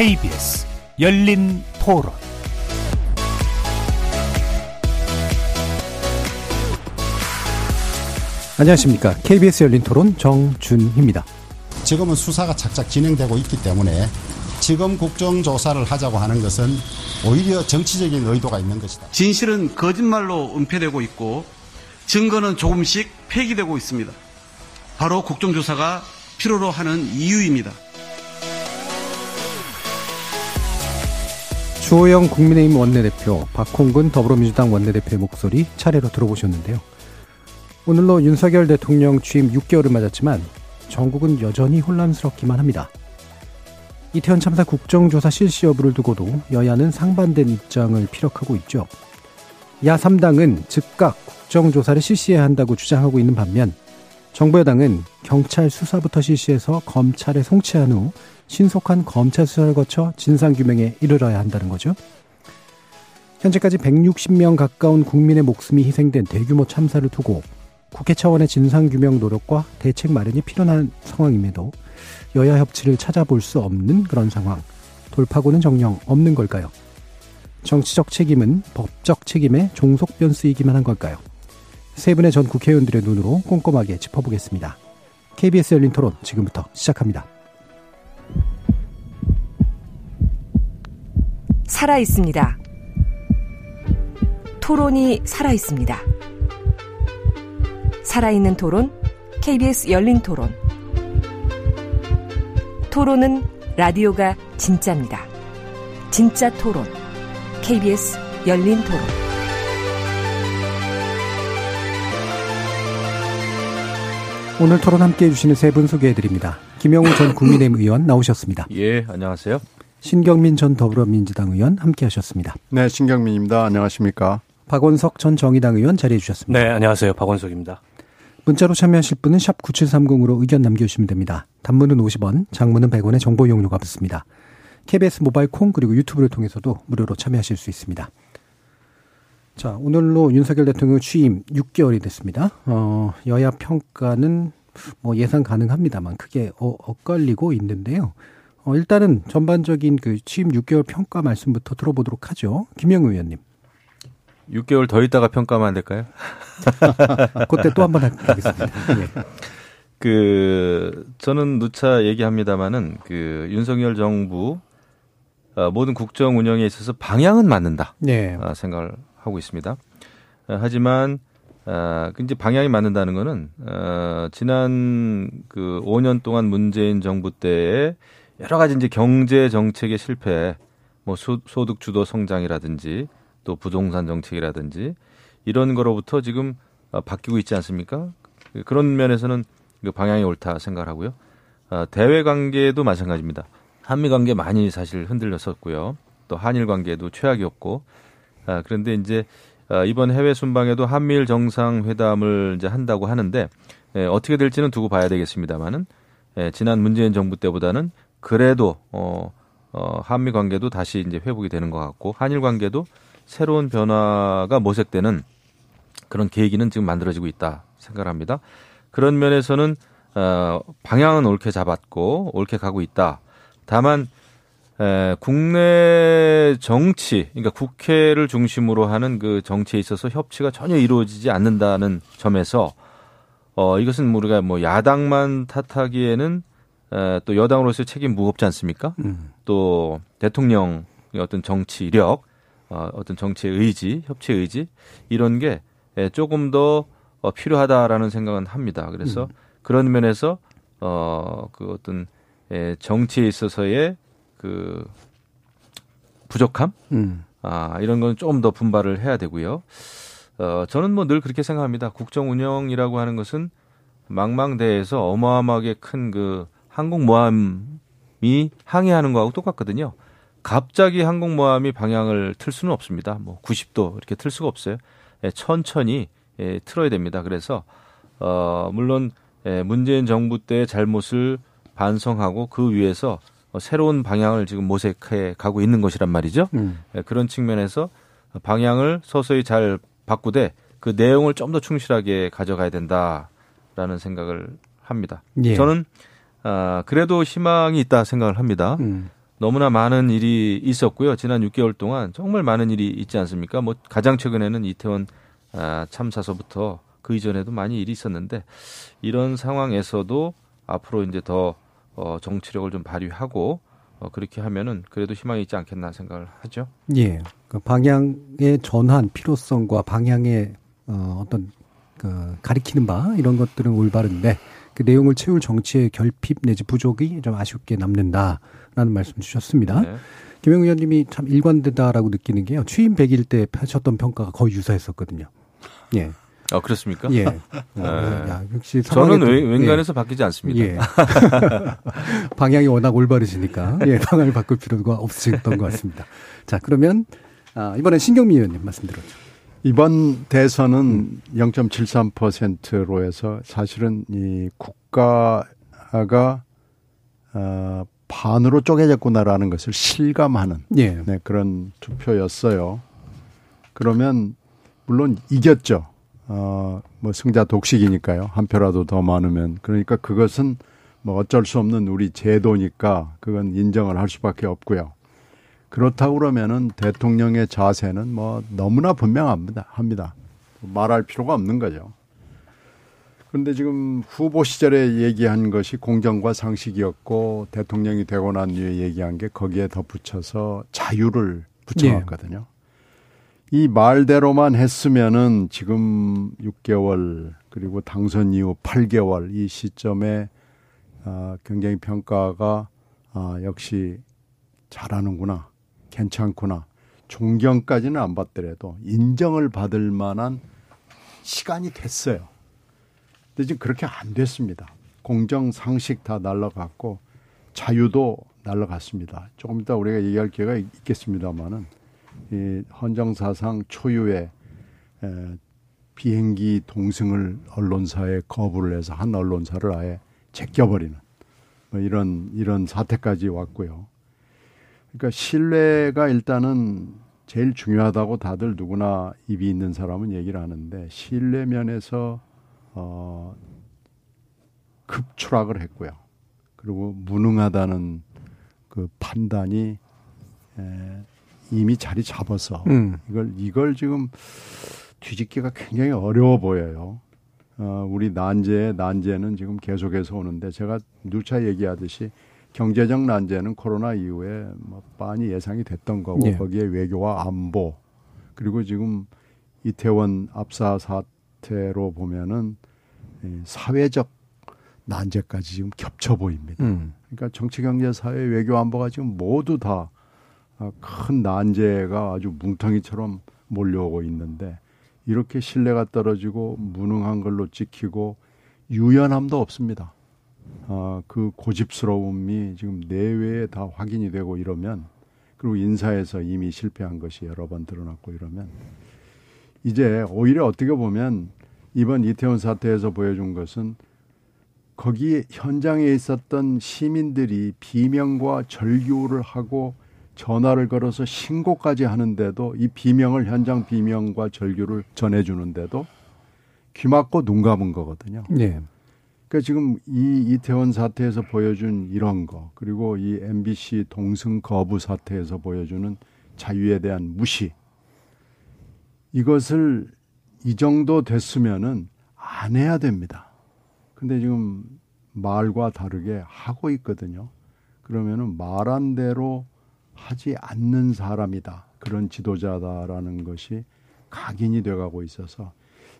KBS 열린 토론 안녕하십니까. KBS 열린 토론 정준희입니다. 지금은 수사가 착착 진행되고 있기 때문에 지금 국정조사를 하자고 하는 것은 오히려 정치적인 의도가 있는 것이다. 진실은 거짓말로 은폐되고 있고 증거는 조금씩 폐기되고 있습니다. 바로 국정조사가 필요로 하는 이유입니다. 주호영 국민의힘 원내대표, 박홍근 더불어민주당 원내대표의 목소리 차례로 들어보셨는데요. 오늘로 윤석열 대통령 취임 6개월을 맞았지만 전국은 여전히 혼란스럽기만 합니다. 이태원 참사 국정조사 실시 여부를 두고도 여야는 상반된 입장을 피력하고 있죠. 야 3당은 즉각 국정조사를 실시해야 한다고 주장하고 있는 반면 정부 여당은 경찰 수사부터 실시해서 검찰에 송치한 후 신속한 검찰 수사를 거쳐 진상규명에 이르러야 한다는 거죠. 현재까지 160명 가까운 국민의 목숨이 희생된 대규모 참사를 두고 국회 차원의 진상규명 노력과 대책 마련이 필요한 상황임에도 여야 협치를 찾아볼 수 없는 그런 상황. 돌파구는 정령 없는 걸까요? 정치적 책임은 법적 책임에 종속 변수이기만 한 걸까요? 세 분의 전 국회의원들의 눈으로 꼼꼼하게 짚어보겠습니다. KBS 열린 토론 지금부터 시작합니다. 살아 있습니다. 토론이 살아 있습니다. 살아있는 토론, KBS 열린 토론. 토론은 라디오가 진짜입니다. 진짜 토론, KBS 열린 토론. 오늘 토론 함께 해주시는 세 분 소개해드립니다. 김영우 전 국민의힘 의원 나오셨습니다. 예, 안녕하세요. 신경민 전 더불어민주당 의원 함께 하셨습니다. 네, 신경민입니다. 안녕하십니까. 박원석 전 정의당 의원 자리해 주셨습니다. 네, 안녕하세요. 박원석입니다. 문자로 참여하실 분은 샵 9730으로 의견 남겨주시면 됩니다. 단문은 50원, 장문은 100원의 정보 이용료가 붙습니다. KBS 모바일 콩 그리고 유튜브를 통해서도 무료로 참여하실 수 있습니다. 자, 오늘로 윤석열 대통령 취임 6개월이 됐습니다. 어, 여야 평가는 뭐 예상 가능합니다만 크게 어, 엇갈리고 있는데요. 어, 일단은 전반적인 그 취임 6개월 평가 말씀부터 들어보도록 하죠. 김영 의원님. 6개월 더 있다가 평가하면 안 될까요? 그때 또 한 번 하겠습니다. 예. 그 저는 누차 얘기합니다마는 그 윤석열 정부 어, 모든 국정 운영에 있어서 방향은 맞는다. 네. 어, 생각을 하고 있습니다. 어, 하지만 어, 이제 방향이 맞는다는 거는 어, 지난 그 5년 동안 문재인 정부 때에 여러 가지 이제 경제 정책의 실패, 뭐 소, 소득 주도 성장이라든지 또 부동산 정책이라든지 이런 거로부터 지금 어, 바뀌고 있지 않습니까? 그런 면에서는 그 방향이 옳다 생각을 하고요. 어, 대외 관계도 마찬가지입니다. 한미 관계 많이 사실 흔들렸었고요. 또 한일 관계도 최악이었고 아, 그런데 이제 어, 이번 해외 순방에도 한미일 정상회담을 이제 한다고 하는데 예, 어떻게 될지는 두고 봐야 되겠습니다만은 예, 지난 문재인 정부 때보다는 그래도 어, 어, 한미 관계도 다시 이제 회복이 되는 것 같고 한일 관계도 새로운 변화가 모색되는 그런 계기는 지금 만들어지고 있다 생각합니다. 그런 면에서는 어, 방향은 옳게 잡았고 옳게 가고 있다. 다만 에, 국내 정치, 그러니까 국회를 중심으로 하는 그 정치에 있어서 협치가 전혀 이루어지지 않는다는 점에서 어, 이것은 우리가 뭐 야당만 탓하기에는 에, 또 여당으로서의 책임 무겁지 않습니까? 음. 또 대통령의 어떤 정치력, 어, 어떤 정치의 의지, 협치의 의지 이런 게 에, 조금 더 어, 필요하다라는 생각은 합니다. 그래서 음. 그런 면에서 어, 그 어떤 에, 정치에 있어서의 그 부족함, 음. 아 이런 건좀더 분발을 해야 되고요. 어 저는 뭐 늘 그렇게 생각합니다. 국정 운영이라고 하는 것은 망망대해에서 어마어마하게 큰그 항공모함이 항해하는 거하고 똑같거든요. 갑자기 항공모함이 방향을 틀 수는 없습니다. 뭐 90도 이렇게 틀 수가 없어요. 예, 천천히 예, 틀어야 됩니다. 그래서 어 물론 예, 문재인 정부 때의 잘못을 반성하고 그 위에서 어, 새로운 방향을 지금 모색해 가고 있는 것이란 말이죠. 음. 예, 그런 측면에서 방향을 서서히 잘 바꾸되 그 내용을 좀 더 충실하게 가져가야 된다라는 생각을 합니다. 예. 저는 아, 그래도 희망이 있다 생각을 합니다. 음. 너무나 많은 일이 있었고요. 지난 6개월 동안 정말 많은 일이 있지 않습니까? 뭐 가장 최근에는 이태원 아, 참사서부터 그 이전에도 많이 일이 있었는데 이런 상황에서도 앞으로 이제 더 어, 정치력을 좀 발휘하고 어, 그렇게 하면은 그래도 희망이 있지 않겠나 생각을 하죠. 예. 그 방향의 전환 필요성과 방향의 어, 어떤 그 가리키는 바 이런 것들은 올바른데 그 내용을 채울 정치의 결핍 내지 부족이 좀 아쉽게 남는다라는 말씀 주셨습니다. 네. 김영 의원님이 참 일관되다라고 느끼는 게요. 취임 100일 때 하셨던 평가가 거의 유사했었거든요. 예. 아 그렇습니까? 예. 어, 그래서 야, 역시 저는 또- 웬간해서 바뀌지 않습니다. 예. 방향이 워낙 올바르시니까 예, 방향을 바꿀 필요가 없으셨던 것 같습니다. 자, 그러면 아, 이번엔 신경미 의원님 말씀 들었죠. 이번 대선은 0.73%로 해서 사실은 이 국가가 어, 반으로 쪼개졌구나라는 것을 실감하는 예. 네, 그런 투표였어요. 그러면 물론 이겼죠. 어, 뭐 승자 독식이니까요. 한 표라도 더 많으면 그러니까 그것은 뭐 어쩔 수 없는 우리 제도니까 그건 인정을 할 수밖에 없고요. 그렇다고 그러면은 대통령의 자세는 뭐 너무나 분명합니다. 합니다. 말할 필요가 없는 거죠. 그런데 지금 후보 시절에 얘기한 것이 공정과 상식이었고 대통령이 되고 난 뒤에 얘기한 게 거기에 덧붙여서 자유를 붙여놨거든요. 이 말대로만 했으면은 지금 6개월 그리고 당선 이후 8개월 이 시점에 아, 굉장히 평가가 아, 역시 잘하는구나, 괜찮구나. 존경까지는 안 받더라도 인정을 받을 만한 시간이 됐어요. 근데 지금 그렇게 안 됐습니다. 공정, 상식 다 날라갔고 자유도 날라갔습니다. 조금 이따 우리가 얘기할 기회가 있- 있겠습니다만은 이 헌정사상 초유의 에, 비행기 동승을 언론사에 거부를 해서 한 언론사를 아예 제껴버리는 뭐 이런 이런 사태까지 왔고요. 그러니까 신뢰가 일단은 제일 중요하다고 다들 누구나 입이 있는 사람은 얘기를 하는데 신뢰 면에서 어 급추락을 했고요. 그리고 무능하다는 그 판단이 에, 이미 자리 잡아서 음. 이걸 이걸 지금 뒤집기가 굉장히 어려워 보여요. 어, 우리 난제의 난제는 지금 계속해서 오는데 제가 누차 얘기하듯이 경제적 난제는 코로나 이후에 뭐 빤히 예상이 됐던 거고 예. 거기에 외교와 안보 그리고 지금 이태원 압사 사태로 보면은 이 사회적 난제까지 지금 겹쳐 보입니다. 음. 그러니까 정치, 경제, 사회, 외교, 안보가 지금 모두 다 큰 난제가 아주 뭉텅이처럼 몰려오고 있는데 이렇게 신뢰가 떨어지고 무능한 걸로 찍히고 유연함도 없습니다. 아, 그 고집스러움이 지금 내외에 다 확인이 되고 이러면 그리고 인사에서 이미 실패한 것이 여러 번 드러났고 이러면 이제 오히려 어떻게 보면 이번 이태원 사태에서 보여준 것은 거기 현장에 있었던 시민들이 비명과 절규를 하고 전화를 걸어서 신고까지 하는데도 이 비명을 현장 비명과 절규를 전해주는데도 귀 막고 눈 감은 거거든요. 예. 그러니까 지금 이 이태원 사태에서 보여준 이런 거 그리고 이 MBC 동승 거부 사태에서 보여주는 자유에 대한 무시 이것을 이 정도 됐으면은 안 해야 됩니다. 근데 지금 말과 다르게 하고 있거든요. 그러면은 말한 대로 하지 않는 사람이다. 그런 지도자다라는 것이 각인이 돼 가고 있어서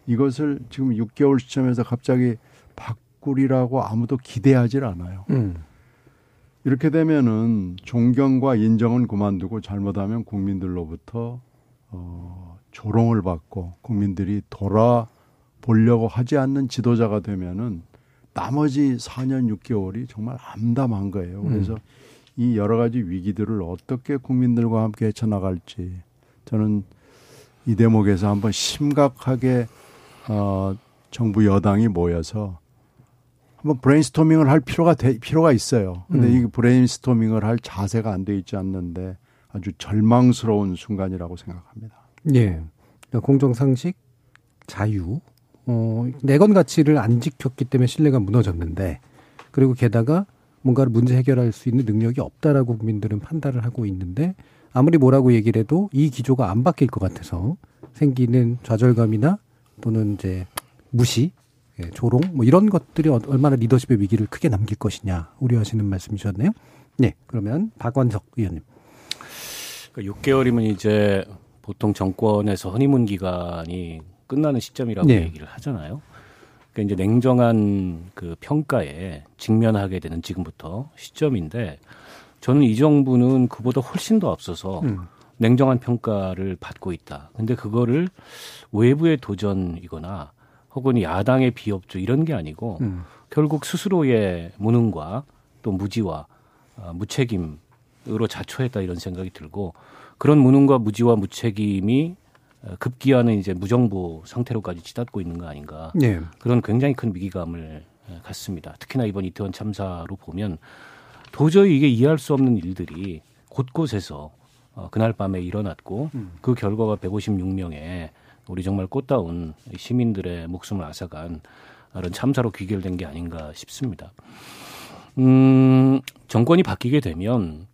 이것을 지금 6개월 시점에서 갑자기 바 꾸리라고 아무도 기대하질 않아요. 음. 이렇게 되면은 존경과 인정은 그만두고 잘못하면 국민들로부터 어, 조롱을 받고 국민들이 돌아보려고 하지 않는 지도자가 되면은 나머지 4년 6개월이 정말 암담한 거예요. 그래서 이 여러 가지 위기들을 어떻게 국민들과 함께 헤쳐나갈지 저는 이 대목에서 한번 심각하게 어, 정부 여당이 모여서 한번 브레인스토밍을 할 필요가 돼, 필요가 있어요. 근데 음. 이 브레인스토밍을 할 자세가 안 돼 있지 않는데 아주 절망스러운 순간이라고 생각합니다. 예. 그러니까 공정상식, 자유, 어, 내건 가치를 안 지켰기 때문에 신뢰가 무너졌는데, 그리고 게다가 뭔가를 문제 해결할 수 있는 능력이 없다라고 국민들은 판단을 하고 있는데 아무리 뭐라고 얘기를 해도 이 기조가 안 바뀔 것 같아서 생기는 좌절감이나 또는 이제 무시, 예, 조롱 뭐 이런 것들이 어- 얼마나 리더십의 위기를 크게 남길 것이냐 우려하시는 말씀이셨네요. 네, 그러면 박원석 의원님. 그러니까 6개월이면 이제 보통 정권에서 허니문 기간이 끝나는 시점이라고 네. 얘기를 하잖아요. 그러니까 이제 냉정한 그 평가에 직면하게 되는 지금부터 시점인데 저는 이 정부는 그보다 훨씬 더 앞서서 음. 냉정한 평가를 받고 있다. 근데 그거를 외부의 도전이거나 혹은 야당의 비협조 이런 게 아니고 음. 결국 스스로의 무능과 또 무지와 아, 무책임으로 자초했다 이런 생각이 들고 그런 무능과 무지와 무책임이 어, 급기야는 이제 무정부 상태로까지 치닫고 있는 거 아닌가 네. 그런 굉장히 큰 위기감을 에, 갖습니다. 특히나 이번 이태원 참사로 보면 도저히 이게 이해할 수 없는 일들이 곳곳에서 어, 그날 밤에 일어났고 그 결과가 156명의 우리 정말 꽃다운 시민들의 목숨을 앗아간 그런 참사로 귀결된 게 아닌가 싶습니다. 음, 정권이 바뀌게 되면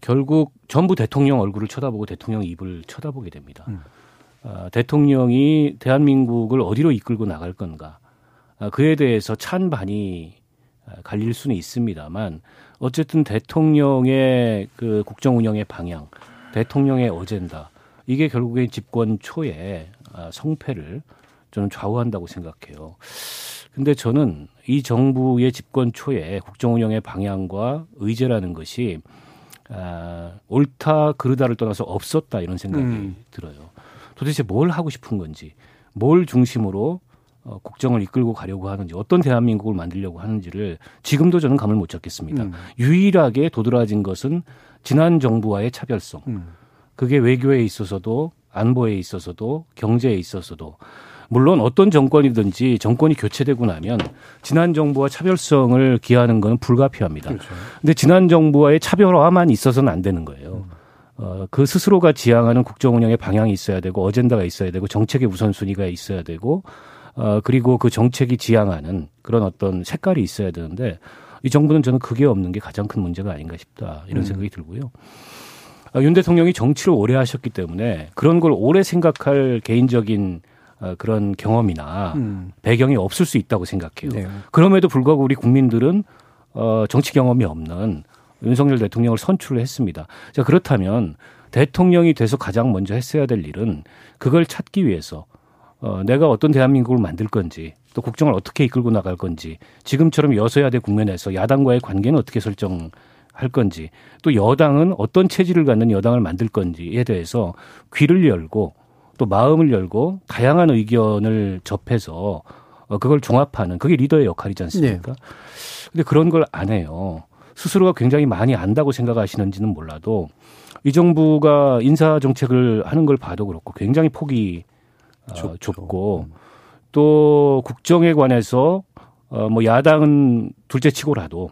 결국 전부 대통령 얼굴을 쳐다보고 대통령 입을 쳐다보게 됩니다. 아, 대통령이 대한민국을 어디로 이끌고 나갈 건가. 아, 그에 대해서 찬반이 아, 갈릴 수는 있습니다만 어쨌든 대통령의 그 국정 운영의 방향, 대통령의 어젠다 이게 결국엔 집권 초에 아, 성패를 저는 좌우한다고 생각해요. 근데 저는 이 정부의 집권 초에 국정 운영의 방향과 의제라는 것이 아, 옳다 그르다를 떠나서 없었다 이런 생각이 음. 들어요. 도대체 뭘 하고 싶은 건지, 뭘 중심으로 어, 국정을 이끌고 가려고 하는지, 어떤 대한민국을 만들려고 하는지를 지금도 저는 감을 못 잡겠습니다. 음. 유일하게 도드라진 것은 지난 정부와의 차별성. 음. 그게 외교에 있어서도 안보에 있어서도 경제에 있어서도 물론 어떤 정권이든지 정권이 교체되고 나면 지난 정부와 차별성을 기하는 것은 불가피합니다. 그렇죠. 근데 지난 정부와의 차별화만 있어서는 안 되는 거예요. 어, 그 스스로가 지향하는 국정 운영의 방향이 있어야 되고 어젠다가 있어야 되고 정책의 우선순위가 있어야 되고 어, 그리고 그 정책이 지향하는 그런 어떤 색깔이 있어야 되는데 이 정부는 저는 그게 없는 게 가장 큰 문제가 아닌가 싶다 이런 생각이 들고요. 어, 윤 대통령이 정치를 오래 하셨기 때문에 그런 걸 오래 생각할 개인적인 어, 그런 경험이나 음. 배경이 없을 수 있다고 생각해요. 네. 그럼에도 불구하고 우리 국민들은 어, 정치 경험이 없는 윤석열 대통령을 선출을 했습니다. 자, 그렇다면 대통령이 돼서 가장 먼저 했어야 될 일은 그걸 찾기 위해서 어, 내가 어떤 대한민국을 만들 건지 또 국정을 어떻게 이끌고 나갈 건지 지금처럼 여서야대 국면에서 야당과의 관계는 어떻게 설정 할 건지 또 여당은 어떤 체질을 갖는 여당을 만들 건지에 대해서 귀를 열고 또 마음을 열고 다양한 의견을 접해서 어, 그걸 종합하는 그게 리더의 역할이지 않습니까? 근데 그런 걸 안 해요. 스스로가 굉장히 많이 안다고 생각하시는지는 몰라도 이 정부가 인사 정책을 하는 걸 봐도 그렇고 굉장히 폭이 어, 좁죠. 좁고 또 국정에 관해서 어, 뭐 야당은 둘째 치고라도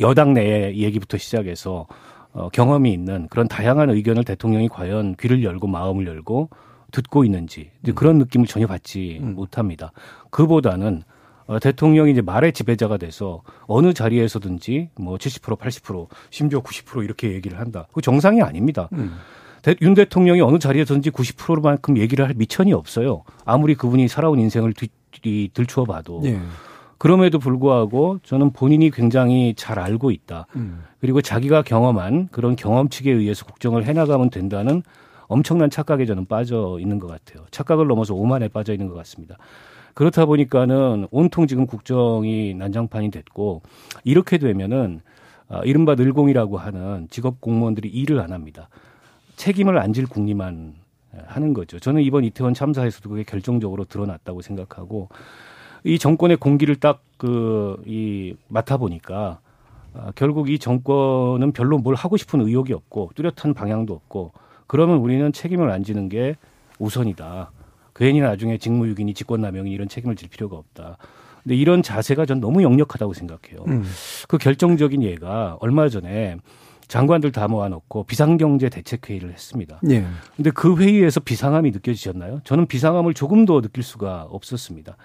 여당 내의 얘기부터 시작해서 어, 경험이 있는 그런 다양한 의견을 대통령이 과연 귀를 열고 마음을 열고 듣고 있는지 그런 느낌을 전혀 받지 못합니다. 그보다는 어, 대통령이 이제 말의 지배자가 돼서 어느 자리에서든지 뭐 70% 80% 심지어 90% 이렇게 얘기를 한다. 그 정상이 아닙니다. 대- 윤 대통령이 어느 자리에서든지 90%만큼 얘기를 할 미천이 없어요. 아무리 그분이 살아온 인생을 뒤, 뒤 들추어 봐도. 예. 그럼에도 불구하고 저는 본인이 굉장히 잘 알고 있다. 음. 그리고 자기가 경험한 그런 경험치에 의해서 국정을 해나가면 된다는 엄청난 착각에 저는 빠져 있는 것 같아요. 착각을 넘어서 오만에 빠져 있는 것 같습니다. 그렇다 보니까는 온통 지금 국정이 난장판이 됐고 이렇게 되면은 아, 이른바 늘공이라고 하는 직업 공무원들이 일을 안 합니다. 책임을 안 질 국리만 하는 거죠. 저는 이번 이태원 참사에서도 그게 결정적으로 드러났다고 생각하고 이 정권의 공기를 딱 그 이 맡아 보니까 아, 결국 이 정권은 별로 뭘 하고 싶은 의욕이 없고 뚜렷한 방향도 없고 그러면 우리는 책임을 안 지는 게 우선이다. 괜히 나중에 직무유기니 직권남용이 이런 책임을 질 필요가 없다. 근데 이런 자세가 전 너무 역력하다고 생각해요. 음. 그 결정적인 예가 얼마 전에 장관들 다 모아놓고 비상경제 대책회의를 했습니다. 예. 근데 그 회의에서 비상함이 느껴지셨나요? 저는 비상함을 조금 더 느낄 수가 없었습니다.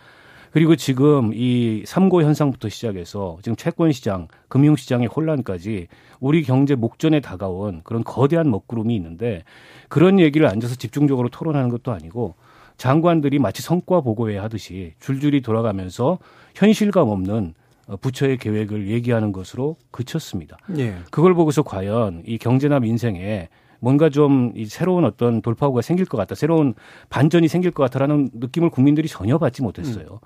그리고 지금 이 삼고 현상부터 시작해서 지금 채권 시장, 금융 시장의 혼란까지 우리 경제 목전에 다가온 그런 거대한 먹구름이 있는데 그런 얘기를 앉아서 집중적으로 토론하는 것도 아니고 장관들이 마치 성과 보고회 하듯이 줄줄이 돌아가면서 현실감 없는 어, 부처의 계획을 얘기하는 것으로 그쳤습니다. 예. 그걸 보고서 과연 이 경제나 민생에 뭔가 좀 이 새로운 어떤 돌파구가 생길 것 같다, 새로운 반전이 생길 것 같다라는 느낌을 국민들이 전혀 받지 못했어요. 어,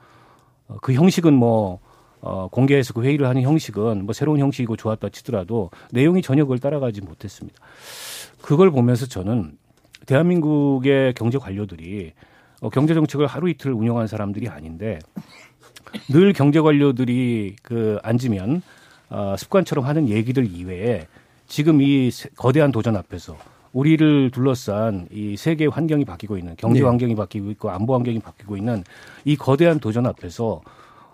그 형식은 뭐 어, 공개해서 그 회의를 하는 형식은 뭐 새로운 형식이고 좋았다 치더라도 내용이 전혀 그걸 따라가지 못했습니다. 그걸 보면서 저는 대한민국의 경제 관료들이 어, 경제 정책을 하루 이틀 운영한 사람들이 아닌데 늘 경제 관료들이 그 앉으면 어, 습관처럼 하는 얘기들 이외에 지금 이 세- 거대한 도전 앞에서 우리를 둘러싼 이 세계 환경이 바뀌고 있는 경제 네. 환경이 바뀌고 있고 안보 환경이 바뀌고 있는 이 거대한 도전 앞에서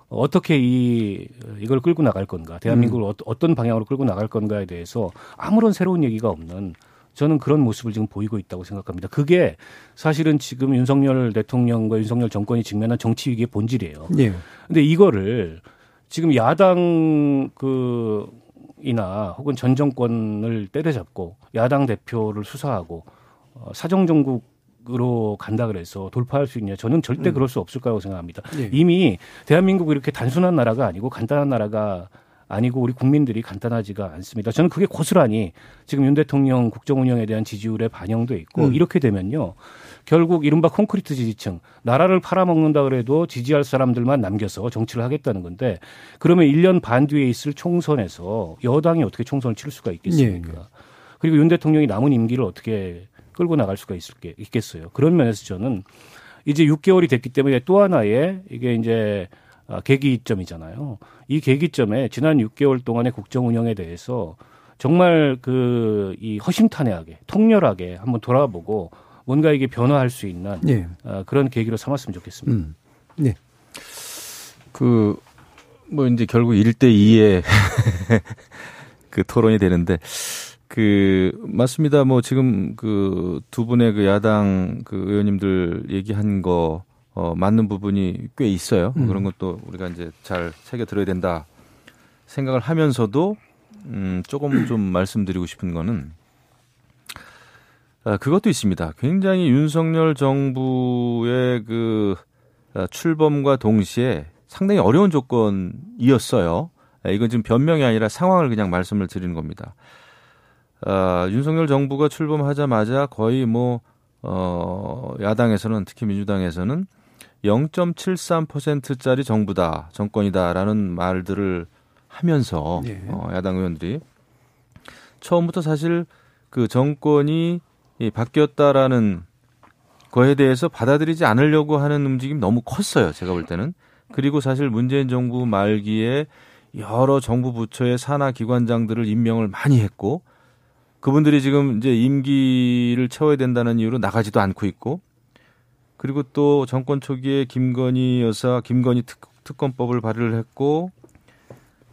어떻게 이 이걸 끌고 나갈 건가 대한민국을 어- 어떤 방향으로 끌고 나갈 건가에 대해서 아무런 새로운 얘기가 없는 저는 그런 모습을 지금 보이고 있다고 생각합니다. 그게 사실은 지금 윤석열 대통령과 윤석열 정권이 직면한 정치 위기의 본질이에요. 예. 근데 이거를 지금 야당 그 이나 혹은 전 정권을 때려잡고 야당 대표를 수사하고 어, 사정 정국 으로 간다 그래서 돌파할 수 있냐? 저는 절대 그럴 수 없을 거라고 생각합니다. 예. 이미 대한민국이 이렇게 단순한 나라가 아니고 간단한 나라가 아니고 우리 국민들이 간단하지가 않습니다. 저는 그게 고스란히 지금 윤 대통령 국정 운영에 대한 지지율에 반영돼 있고 음. 이렇게 되면요. 결국 이른바 콘크리트 지지층 나라를 팔아먹는다 그래도 지지할 사람들만 남겨서 정치를 하겠다는 건데 그러면 1년 반 뒤에 있을 총선에서 여당이 어떻게 총선을 치를 수가 있겠습니까? 예, 예. 그리고 윤 대통령이 남은 임기를 어떻게 끌고 나갈 수가 있을 게 있겠어요. 그런 면에서 저는 이제 6개월이 됐기 때문에 또 하나의 이게 이제 아, 계기점이잖아요. 이 계기점에 지난 6개월 동안의 국정 운영에 대해서 정말 그 이 허심탄회하게 통렬하게 한번 돌아보고 뭔가 이게 변화할 수 있는 예. 아, 그런 계기로 삼았으면 좋겠습니다. 음. 예. 그, 뭐 이제 결국 1대 2의 그 토론이 되는데, 그, 맞습니다. 뭐 지금 그 두 분의 그 야당 그 의원님들 얘기한 거, 어, 맞는 부분이 꽤 있어요. 음. 그런 것도 우리가 이제 잘 새겨 들어야 된다 생각을 하면서도, 음, 조금 좀 말씀드리고 싶은 거는, 아, 그것도 있습니다. 굉장히 윤석열 정부의 그 아, 출범과 동시에 상당히 어려운 조건이었어요. 아, 이건 지금 변명이 아니라 상황을 그냥 말씀을 드리는 겁니다. 아, 윤석열 정부가 출범하자마자 거의 뭐, 어, 야당에서는 특히 민주당에서는 0.73%짜리 정부다, 정권이다라는 말들을 하면서 네. 어, 야당 의원들이 처음부터 사실 그 정권이 이 바뀌었다라는 거에 대해서 받아들이지 않으려고 하는 움직임이 너무 컸어요. 제가 볼 때는. 그리고 사실 문재인 정부 말기에 여러 정부 부처의 산하 기관장들을 임명을 많이 했고 그분들이 지금 이제 임기를 채워야 된다는 이유로 나가지도 않고 있고 그리고 또 정권 초기에 김건희 여사 김건희 특, 특검법을 발의를 했고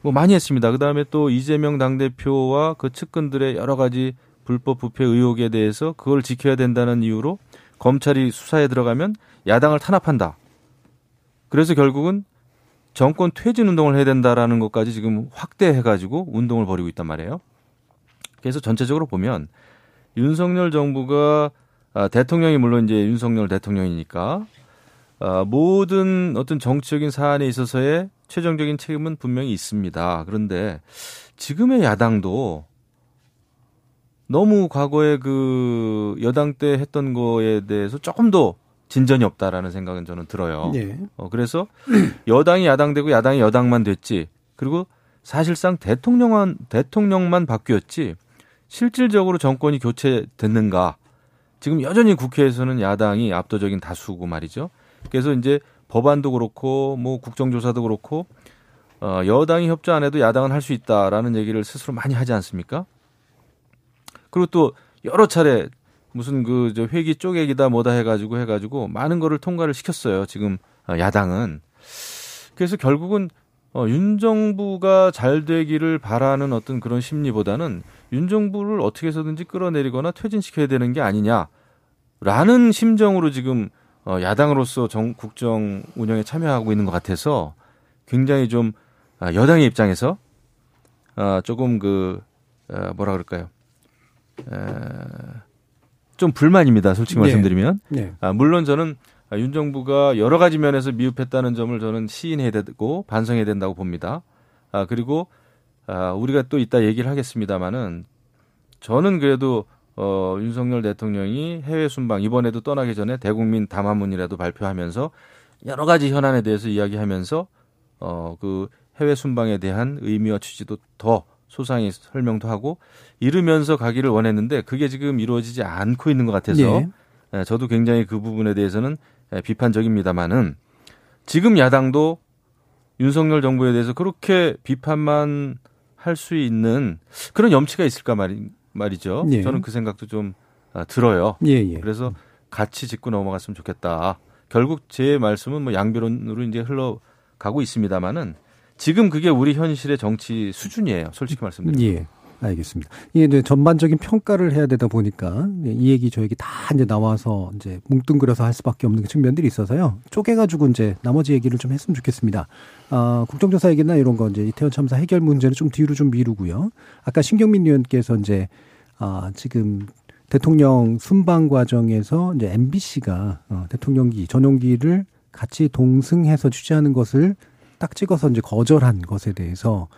뭐 많이 했습니다. 그다음에 또 이재명 당대표와 그 측근들의 여러 가지 불법 부패 의혹에 대해서 그걸 지켜야 된다는 이유로 검찰이 수사에 들어가면 야당을 탄압한다. 그래서 결국은 정권 퇴진 운동을 해야 된다라는 것까지 지금 확대해 가지고 운동을 벌이고 있단 말이에요. 그래서 전체적으로 보면 윤석열 정부가 아, 대통령이 물론 이제 윤석열 대통령이니까 아, 모든 어떤 정치적인 사안에 있어서의 최종적인 책임은 분명히 있습니다. 그런데 지금의 야당도 너무 과거에 그 여당 때 했던 거에 대해서 조금 더 진전이 없다라는 생각은 저는 들어요. 예. 어, 그래서 여당이 야당 되고 야당이 여당만 됐지. 그리고 사실상 대통령만 대통령만 바뀌었지. 실질적으로 정권이 교체됐는가? 지금 여전히 국회에서는 야당이 압도적인 다수고 말이죠. 그래서 이제 법안도 그렇고 뭐 국정조사도 그렇고 어, 여당이 협조 안 해도 야당은 할 수 있다라는 얘기를 스스로 많이 하지 않습니까? 그리고 또 여러 차례 무슨 그 저 회기 쪼개기다 뭐다 해가지고 해가지고 많은 거를 통과를 시켰어요. 지금 어, 야당은 그래서 결국은 어, 윤 정부가 잘 되기를 바라는 어떤 그런 심리보다는 윤 정부를 어떻게 해서든지 끌어내리거나 퇴진시켜야 되는 게 아니냐라는 심정으로 지금 어, 야당으로서 정, 국정 운영에 참여하고 있는 것 같아서 굉장히 좀 아, 여당의 입장에서 아, 조금 그 아, 뭐라 그럴까요? 에, 좀 불만입니다. 솔직히 네. 말씀드리면 네. 아, 물론 저는 아, 윤 정부가 여러 가지 면에서 미흡했다는 점을 저는 시인해야 되고 반성해야 된다고 봅니다. 아, 그리고 아, 우리가 또 이따 얘기를 하겠습니다마는 저는 그래도 어, 윤석열 대통령이 해외 순방 이번에도 떠나기 전에 대국민 담화문이라도 발표하면서 여러 가지 현안에 대해서 이야기하면서 어, 그 해외 순방에 대한 의미와 취지도 더 소상히 설명도 하고 이르면서 가기를 원했는데 그게 지금 이루어지지 않고 있는 것 같아서 예. 예, 저도 굉장히 그 부분에 대해서는 예, 비판적입니다만은 지금 야당도 윤석열 정부에 대해서 그렇게 비판만 할 수 있는 그런 염치가 있을까 말이, 말이죠. 예. 저는 그 생각도 좀 아, 들어요. 예, 예. 그래서 같이 짚고 넘어갔으면 좋겠다. 결국 제 말씀은 뭐 양비론으로 이제 흘러가고 있습니다만은 지금 그게 우리 현실의 정치 수준이에요. 솔직히 말씀드리면. 예. 알겠습니다. 이게 이제 전반적인 평가를 해야 되다 보니까 예, 이 얘기 저 얘기 다 이제 나와서 이제 뭉뚱그려서 할 수밖에 없는 측면들이 있어서요. 쪼개가지고 이제 나머지 얘기를 좀 했으면 좋겠습니다. 아, 국정조사 얘기나 이런 거 이제 이태원 참사 해결 문제는 좀 뒤로 좀 미루고요. 아까 신경민 의원께서 이제 아, 지금 대통령 순방 과정에서 이제 MBC가 어, 대통령기 전용기를 같이 동승해서 취재하는 것을 딱 찍어서 이제 거절한 것에 대해서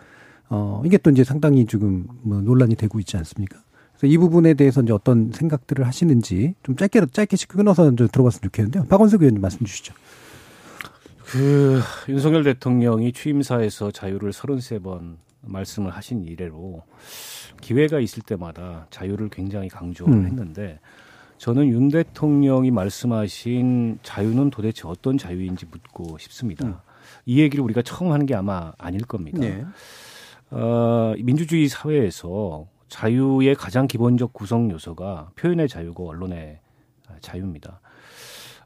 어, 이게 또 이제 상당히 지금 뭐 논란이 되고 있지 않습니까? 그래서 이 부분에 대해서 이제 어떤 생각들을 하시는지 좀 짧게, 짧게씩 끊어서 좀 들어봤으면 좋겠는데요. 박원석 의원님 말씀 주시죠. 그 윤석열 대통령이 취임사에서 자유를 33번 말씀을 하신 이래로 기회가 있을 때마다 자유를 굉장히 강조를 음. 했는데 저는 윤 대통령이 말씀하신 자유는 도대체 어떤 자유인지 묻고 싶습니다. 음. 이 얘기를 우리가 처음 하는 게 아마 아닐 겁니다. 네. 어, 민주주의 사회에서 자유의 가장 기본적 구성 요소가 표현의 자유고 언론의 자유입니다.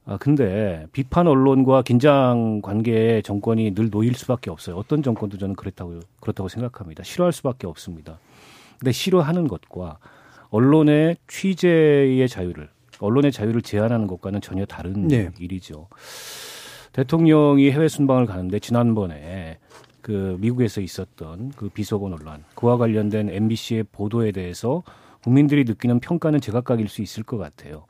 아, 근데 비판 언론과 긴장 관계에 정권이 늘 놓일 수밖에 없어요. 어떤 정권도 저는 그렇다고, 그렇다고 생각합니다. 싫어할 수밖에 없습니다. 근데 싫어하는 것과 언론의 취재의 자유를, 언론의 자유를 제한하는 것과는 전혀 다른 네. 일이죠. 대통령이 해외 순방을 가는데 지난번에 그 미국에서 있었던 그 비속어 논란, 그와 관련된 MBC의 보도에 대해서 국민들이 느끼는 평가는 제각각일 수 있을 것 같아요.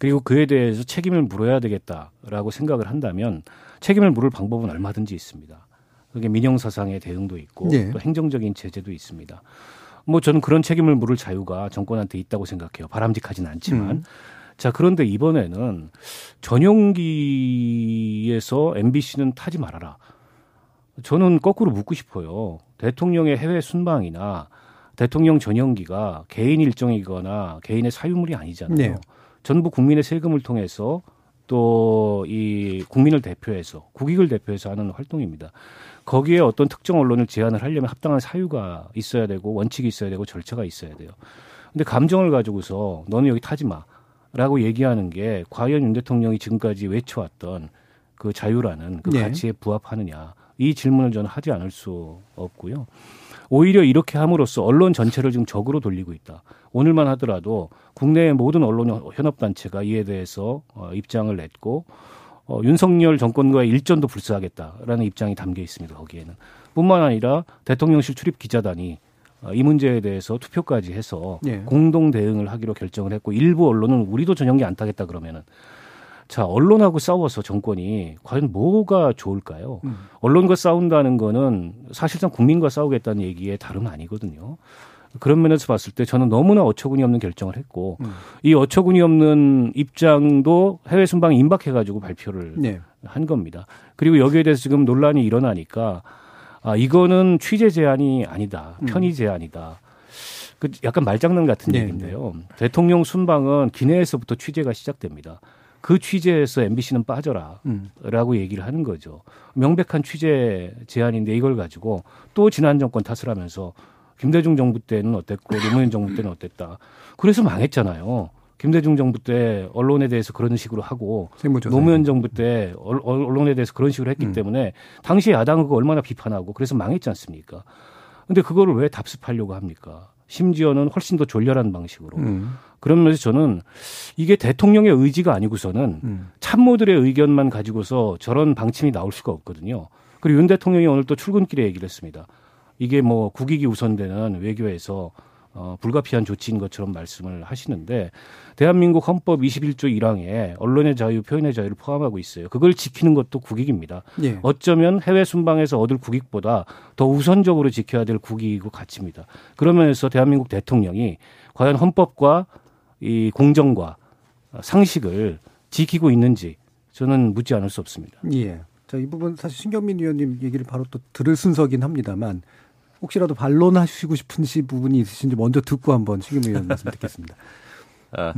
그리고 그에 대해서 책임을 물어야 되겠다라고 생각을 한다면 책임을 물을 방법은 얼마든지 있습니다. 그게 민영사상의 대응도 있고 네. 또 행정적인 제재도 있습니다. 뭐 저는 그런 책임을 물을 자유가 정권한테 있다고 생각해요. 바람직하지는 않지만. 음. 자, 그런데 이번에는 전용기에서 MBC는 타지 말아라. 저는 거꾸로 묻고 싶어요. 대통령의 해외 순방이나 대통령 전용기가 개인 일정이거나 개인의 사유물이 아니잖아요. 네. 전부 국민의 세금을 통해서 또 이 국민을 대표해서 국익을 대표해서 하는 활동입니다. 거기에 어떤 특정 언론을 제한을 하려면 합당한 사유가 있어야 되고 원칙이 있어야 되고 절차가 있어야 돼요. 근데 감정을 가지고서 너는 여기 타지 마 라고 얘기하는 게 과연 윤 대통령이 지금까지 외쳐왔던 그 자유라는 그 네. 가치에 부합하느냐 이 질문을 저는 하지 않을 수 없고요. 오히려 이렇게 함으로써 언론 전체를 지금 적으로 돌리고 있다. 오늘만 하더라도 국내의 모든 언론 현업단체가 이에 대해서 어, 입장을 냈고 어, 윤석열 정권과의 일전도 불사하겠다라는 입장이 담겨 있습니다. 거기에는 뿐만 아니라 대통령실 출입 기자단이 어, 이 문제에 대해서 투표까지 해서 예. 공동 대응을 하기로 결정을 했고 일부 언론은 우리도 전용기 안 타겠다 그러면은 자 언론하고 싸워서 정권이 과연 뭐가 좋을까요? 음. 언론과 싸운다는 거는 사실상 국민과 싸우겠다는 얘기에 다름 아니거든요. 그런 면에서 봤을 때 저는 너무나 어처구니 없는 결정을 했고 음. 이 어처구니 없는 입장도 해외 순방에 임박해 가지고 발표를 네. 한 겁니다. 그리고 여기에 대해서 지금 논란이 일어나니까 아 이거는 취재 제한이 아니다, 편의 제한이다. 그 약간 말장난 같은 네, 얘기인데요. 대통령 순방은 기내에서부터 취재가 시작됩니다. 그 취재에서 MBC는 빠져라. 음. 라고 얘기를 하는 거죠. 명백한 취재 제한인데 이걸 가지고 또 지난 정권 탓을 하면서 김대중 정부 때는 어땠고 노무현 정부 때는 어땠다. 그래서 망했잖아요. 김대중 정부 때 언론에 대해서 그런 식으로 하고 세무조사. 노무현 정부 때 언- 언론에 대해서 그런 식으로 했기 음. 때문에 당시 야당은 얼마나 비판하고 그래서 망했지 않습니까? 근데 그거를 왜 답습하려고 합니까? 심지어는 훨씬 더 졸렬한 방식으로. 음. 그런 면에서 저는 이게 대통령의 의지가 아니고서는 음. 참모들의 의견만 가지고서 저런 방침이 나올 수가 없거든요. 그리고 윤 대통령이 오늘 또 출근길에 얘기를 했습니다. 이게 뭐 국익이 우선되는 외교에서 어, 불가피한 조치인 것처럼 말씀을 하시는데 대한민국 헌법 21조 1항에 언론의 자유, 표현의 자유를 포함하고 있어요. 그걸 지키는 것도 국익입니다. 예. 어쩌면 해외 순방에서 얻을 국익보다 더 우선적으로 지켜야 될 국익이고 가치입니다. 그러면서 대한민국 대통령이 과연 헌법과 이 공정과 상식을 지키고 있는지 저는 묻지 않을 수 없습니다. 예. 자, 이 부분 사실 신경민 위원님 얘기를 바로 또 들을 순서긴 합니다만 혹시라도 반론하시고 싶은 시 부분이 있으신지 먼저 듣고 한번 신경민 위원 말씀 듣겠습니다. 아,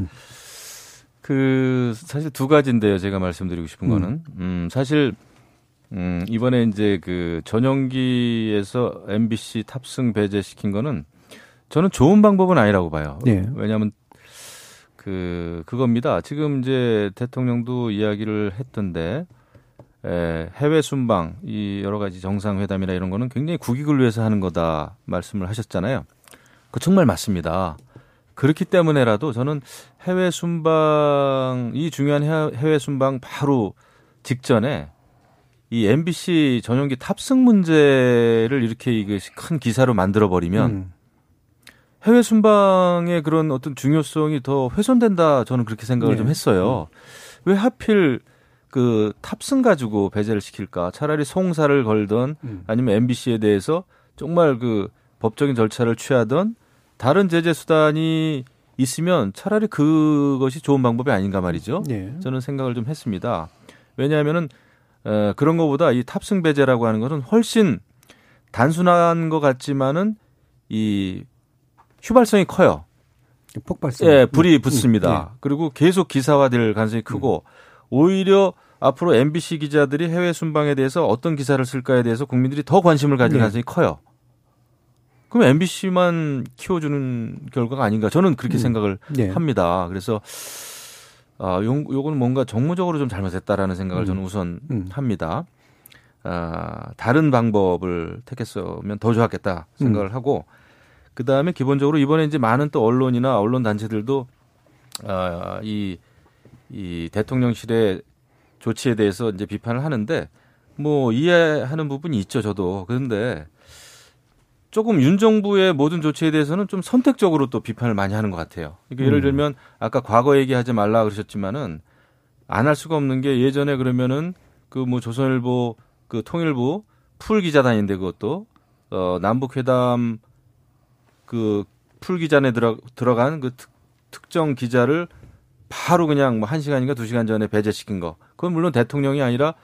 그 사실 두 가지인데요. 제가 말씀드리고 싶은 음. 거는 음, 사실 음, 이번에 이제 그 전용기에서 MBC 탑승 배제시킨 거는 저는 좋은 방법은 아니라고 봐요. 네. 왜냐하면 그 그겁니다. 지금 이제 대통령도 이야기를 했던데 에, 해외 순방 이 여러 가지 정상회담이나 이런 거는 굉장히 국익을 위해서 하는 거다 말씀을 하셨잖아요. 그 정말 맞습니다. 그렇기 때문에라도 저는 해외 순방 이 중요한 해- 해외 순방 바로 직전에 이 MBC 전용기 탑승 문제를 이렇게 이게 큰 기사로 만들어 버리면 음. 해외 순방의 그런 어떤 중요성이 더 훼손된다 저는 그렇게 생각을 네. 좀 했어요. 왜 하필 그 탑승 가지고 배제를 시킬까? 차라리 송사를 걸던 음. 아니면 MBC에 대해서 정말 그 법적인 절차를 취하던 다른 제재 수단이 있으면 차라리 그것이 좋은 방법이 아닌가 말이죠. 예. 저는 생각을 좀 했습니다. 왜냐하면은 어, 그런 것보다 이 탑승 배제라고 하는 것은 훨씬 단순한 것 같지만은 이 휘발성이 커요. 폭발성. 예, 불이 음, 붙습니다. 그리고 계속 기사화될 가능성이 크고 오히려 앞으로 MBC 기자들이 해외 순방에 대해서 어떤 기사를 쓸까에 대해서 국민들이 더 관심을 가질 네. 가능성이 커요. 그럼 MBC만 키워주는 결과가 아닌가 저는 그렇게 음. 생각을 예. 합니다. 그래서 아, 요, 요거는 뭔가 정무적으로 좀 잘못했다라는 생각을 음. 저는 우선 음. 합니다. 아, 다른 방법을 택했으면 더 좋았겠다 생각을 음. 하고 그 다음에 기본적으로 이번에 이제 많은 또 언론이나 언론 단체들도 아, 이, 이 대통령실의 조치에 대해서 이제 비판을 하는데 뭐 이해하는 부분이 있죠 저도 그런데 조금 윤 정부의 모든 조치에 대해서는 좀 선택적으로 또 비판을 많이 하는 것 같아요. 그러니까 예를 음. 들면 아까 과거 얘기하지 말라 그러셨지만은 안 할 수가 없는 게 예전에 그러면은 그 뭐 조선일보 그 통일부 풀 기자단인데 그것도 어 남북 회담 그 풀 기자단에 들어 들어간 그 특, 특정 기자를 바로 그냥 뭐 한 시간인가 두 시간 전에 배제시킨 거. 그건 물론 대통령이 아니라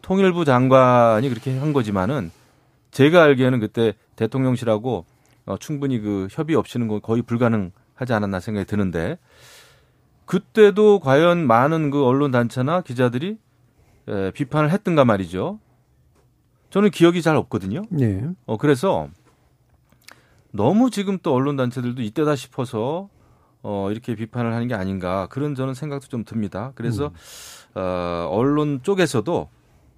통일부 장관이 그렇게 한 거지만은 제가 알기에는 그때 대통령실하고 어, 충분히 그 협의 없이는 거 거의 불가능하지 않았나 생각이 드는데 그때도 과연 많은 그 언론 단체나 기자들이 에, 비판을 했던가 말이죠. 저는 기억이 잘 없거든요. 예. 어 그래서 너무 지금 또 언론 단체들도 이때다 싶어서 어 이렇게 비판을 하는 게 아닌가 그런 저는 생각도 좀 듭니다. 그래서 어 언론 쪽에서도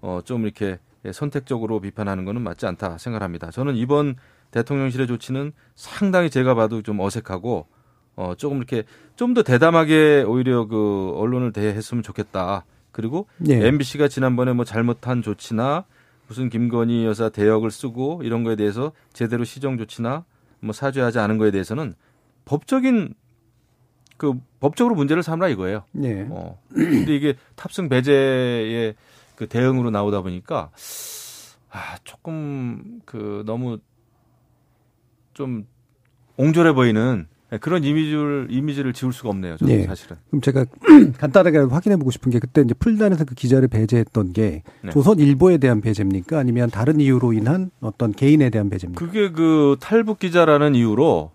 어 좀 이렇게 선택적으로 비판하는 거는 맞지 않다 생각합니다. 저는 이번 대통령실의 조치는 상당히 제가 봐도 좀 어색하고 어 조금 이렇게 좀 더 대담하게 오히려 그 언론을 대했으면 좋겠다. 그리고 예. MBC가 지난번에 뭐 잘못한 조치나 무슨 김건희 여사 대역을 쓰고 이런 거에 대해서 제대로 시정 조치나 뭐 사죄하지 않은 거에 대해서는 법적인 그 법적으로 문제를 삼라 이거예요. 예. 어. 근데 이게 탑승 배제의 그 대응으로 나오다 보니까 아, 조금 그 너무 좀 옹졸해 보이는 그런 이미지를 이미지를 지울 수가 없네요. 저는 예. 사실은. 그럼 제가 간단하게 확인해 보고 싶은 게 그때 이제 풀단에서 그 기자를 배제했던 게 네. 조선일보에 대한 배제입니까? 아니면 다른 이유로 인한 어떤 개인에 대한 배제입니까? 그게 그 탈북 기자라는 이유로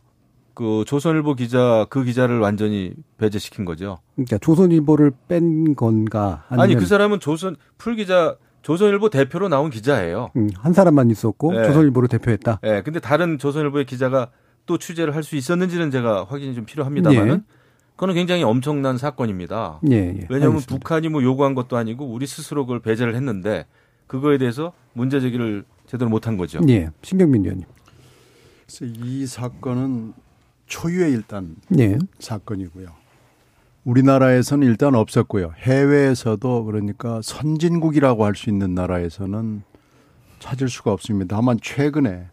그 조선일보 기자 그 기자를 완전히 배제시킨 거죠. 그러니까 조선일보를 뺀 건가? 아니면 아니 그 사람은 조선 풀 기자 조선일보 대표로 나온 기자예요. 음, 한 사람만 있었고 네. 조선일보를 대표했다. 예, 근데 다른 조선일보의 기자가 또 취재를 할 수 있었는지는 제가 확인이 좀 필요합니다만은 예. 그거는 굉장히 엄청난 사건입니다. 예, 예. 왜냐하면 알겠습니다. 북한이 뭐 요구한 것도 아니고 우리 스스로 그걸 배제를 했는데 그거에 대해서 문제 제기를 제대로 못한 거죠. 예, 신경민 의원님. 그래서 이 사건은 초유의 일단 예. 사건이고요. 우리나라에서는 일단 없었고요. 해외에서도 그러니까 선진국이라고 할 수 있는 나라에서는 찾을 수가 없습니다. 다만 최근에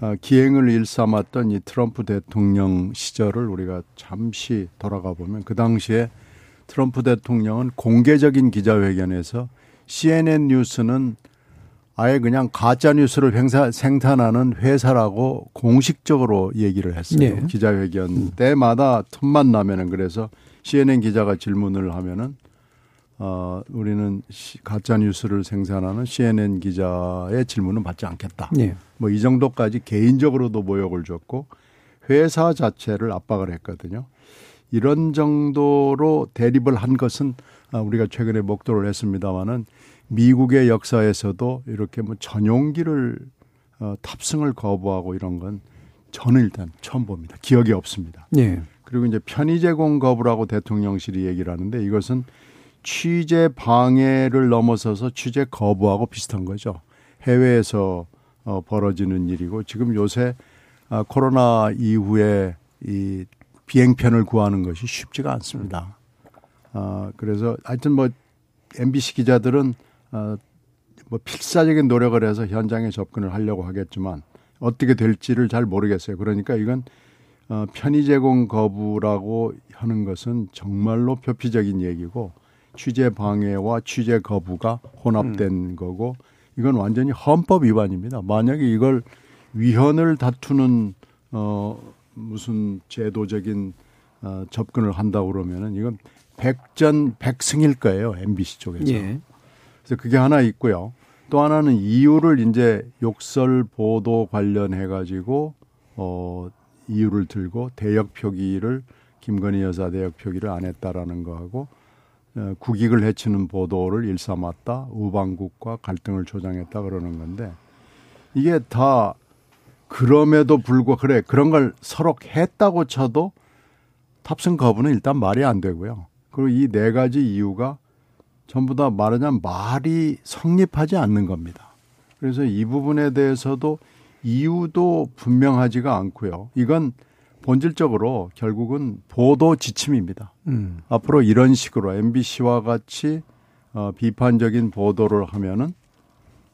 어, 기행을 일삼았던 이 트럼프 대통령 시절을 우리가 잠시 돌아가 보면 그 당시에 트럼프 대통령은 공개적인 기자회견에서 CNN 뉴스는 아예 그냥 가짜 뉴스를 생산하는 회사라고 공식적으로 얘기를 했어요. 네. 기자회견 때마다 틈만 나면은 그래서 CNN 기자가 질문을 하면은 어 우리는 가짜 뉴스를 생산하는 CNN 기자의 질문은 받지 않겠다. 네. 뭐이 정도까지 개인적으로도 모욕을 줬고 회사 자체를 압박을 했거든요. 이런 정도로 대립을 한 것은 아, 우리가 최근에 목도를 했습니다마는 미국의 역사에서도 이렇게 뭐 전용기를 어, 탑승을 거부하고 이런 건 저는 일단 처음 봅니다. 기억이 없습니다. 예. 그리고 이제 편의 제공 거부라고 대통령실이 얘기를 하는데 이것은 취재 방해를 넘어서서 취재 거부하고 비슷한 거죠. 해외에서 어, 벌어지는 일이고 지금 요새 아, 코로나 이후에 이 비행편을 구하는 것이 쉽지가 않습니다. 아, 그래서 하여튼 뭐 MBC 기자들은 어, 뭐 필사적인 노력을 해서 현장에 접근을 하려고 하겠지만 어떻게 될지를 잘 모르겠어요. 그러니까 이건 어, 편의 제공 거부라고 하는 것은 정말로 표피적인 얘기고 취재 방해와 취재 거부가 혼합된 음. 거고 이건 완전히 헌법 위반입니다. 만약에 이걸 위헌을 다투는 어 무슨 제도적인 어 접근을 한다고 그러면은 이건 백전 백승일 거예요. MBC 쪽에서. 예. 그래서 그게 하나 있고요. 또 하나는 이유를 이제 욕설 보도 관련해 가지고 어 이유를 들고 대역 표기를 김건희 여사 대역 표기를 안 했다라는 거하고 어, 국익을 해치는 보도를 일삼았다 우방국과 갈등을 조장했다 그러는 건데 이게 다 그럼에도 불구하고 그래 그런 걸 서로 했다고 쳐도 탑승 거부는 일단 말이 안 되고요. 그리고 이 네 가지 이유가 전부 다 말하자면 말이 성립하지 않는 겁니다. 그래서 이 부분에 대해서도 이유도 분명하지가 않고요. 이건 본질적으로 결국은 보도 지침입니다. 음. 앞으로 이런 식으로 MBC와 같이 어, 비판적인 보도를 하면은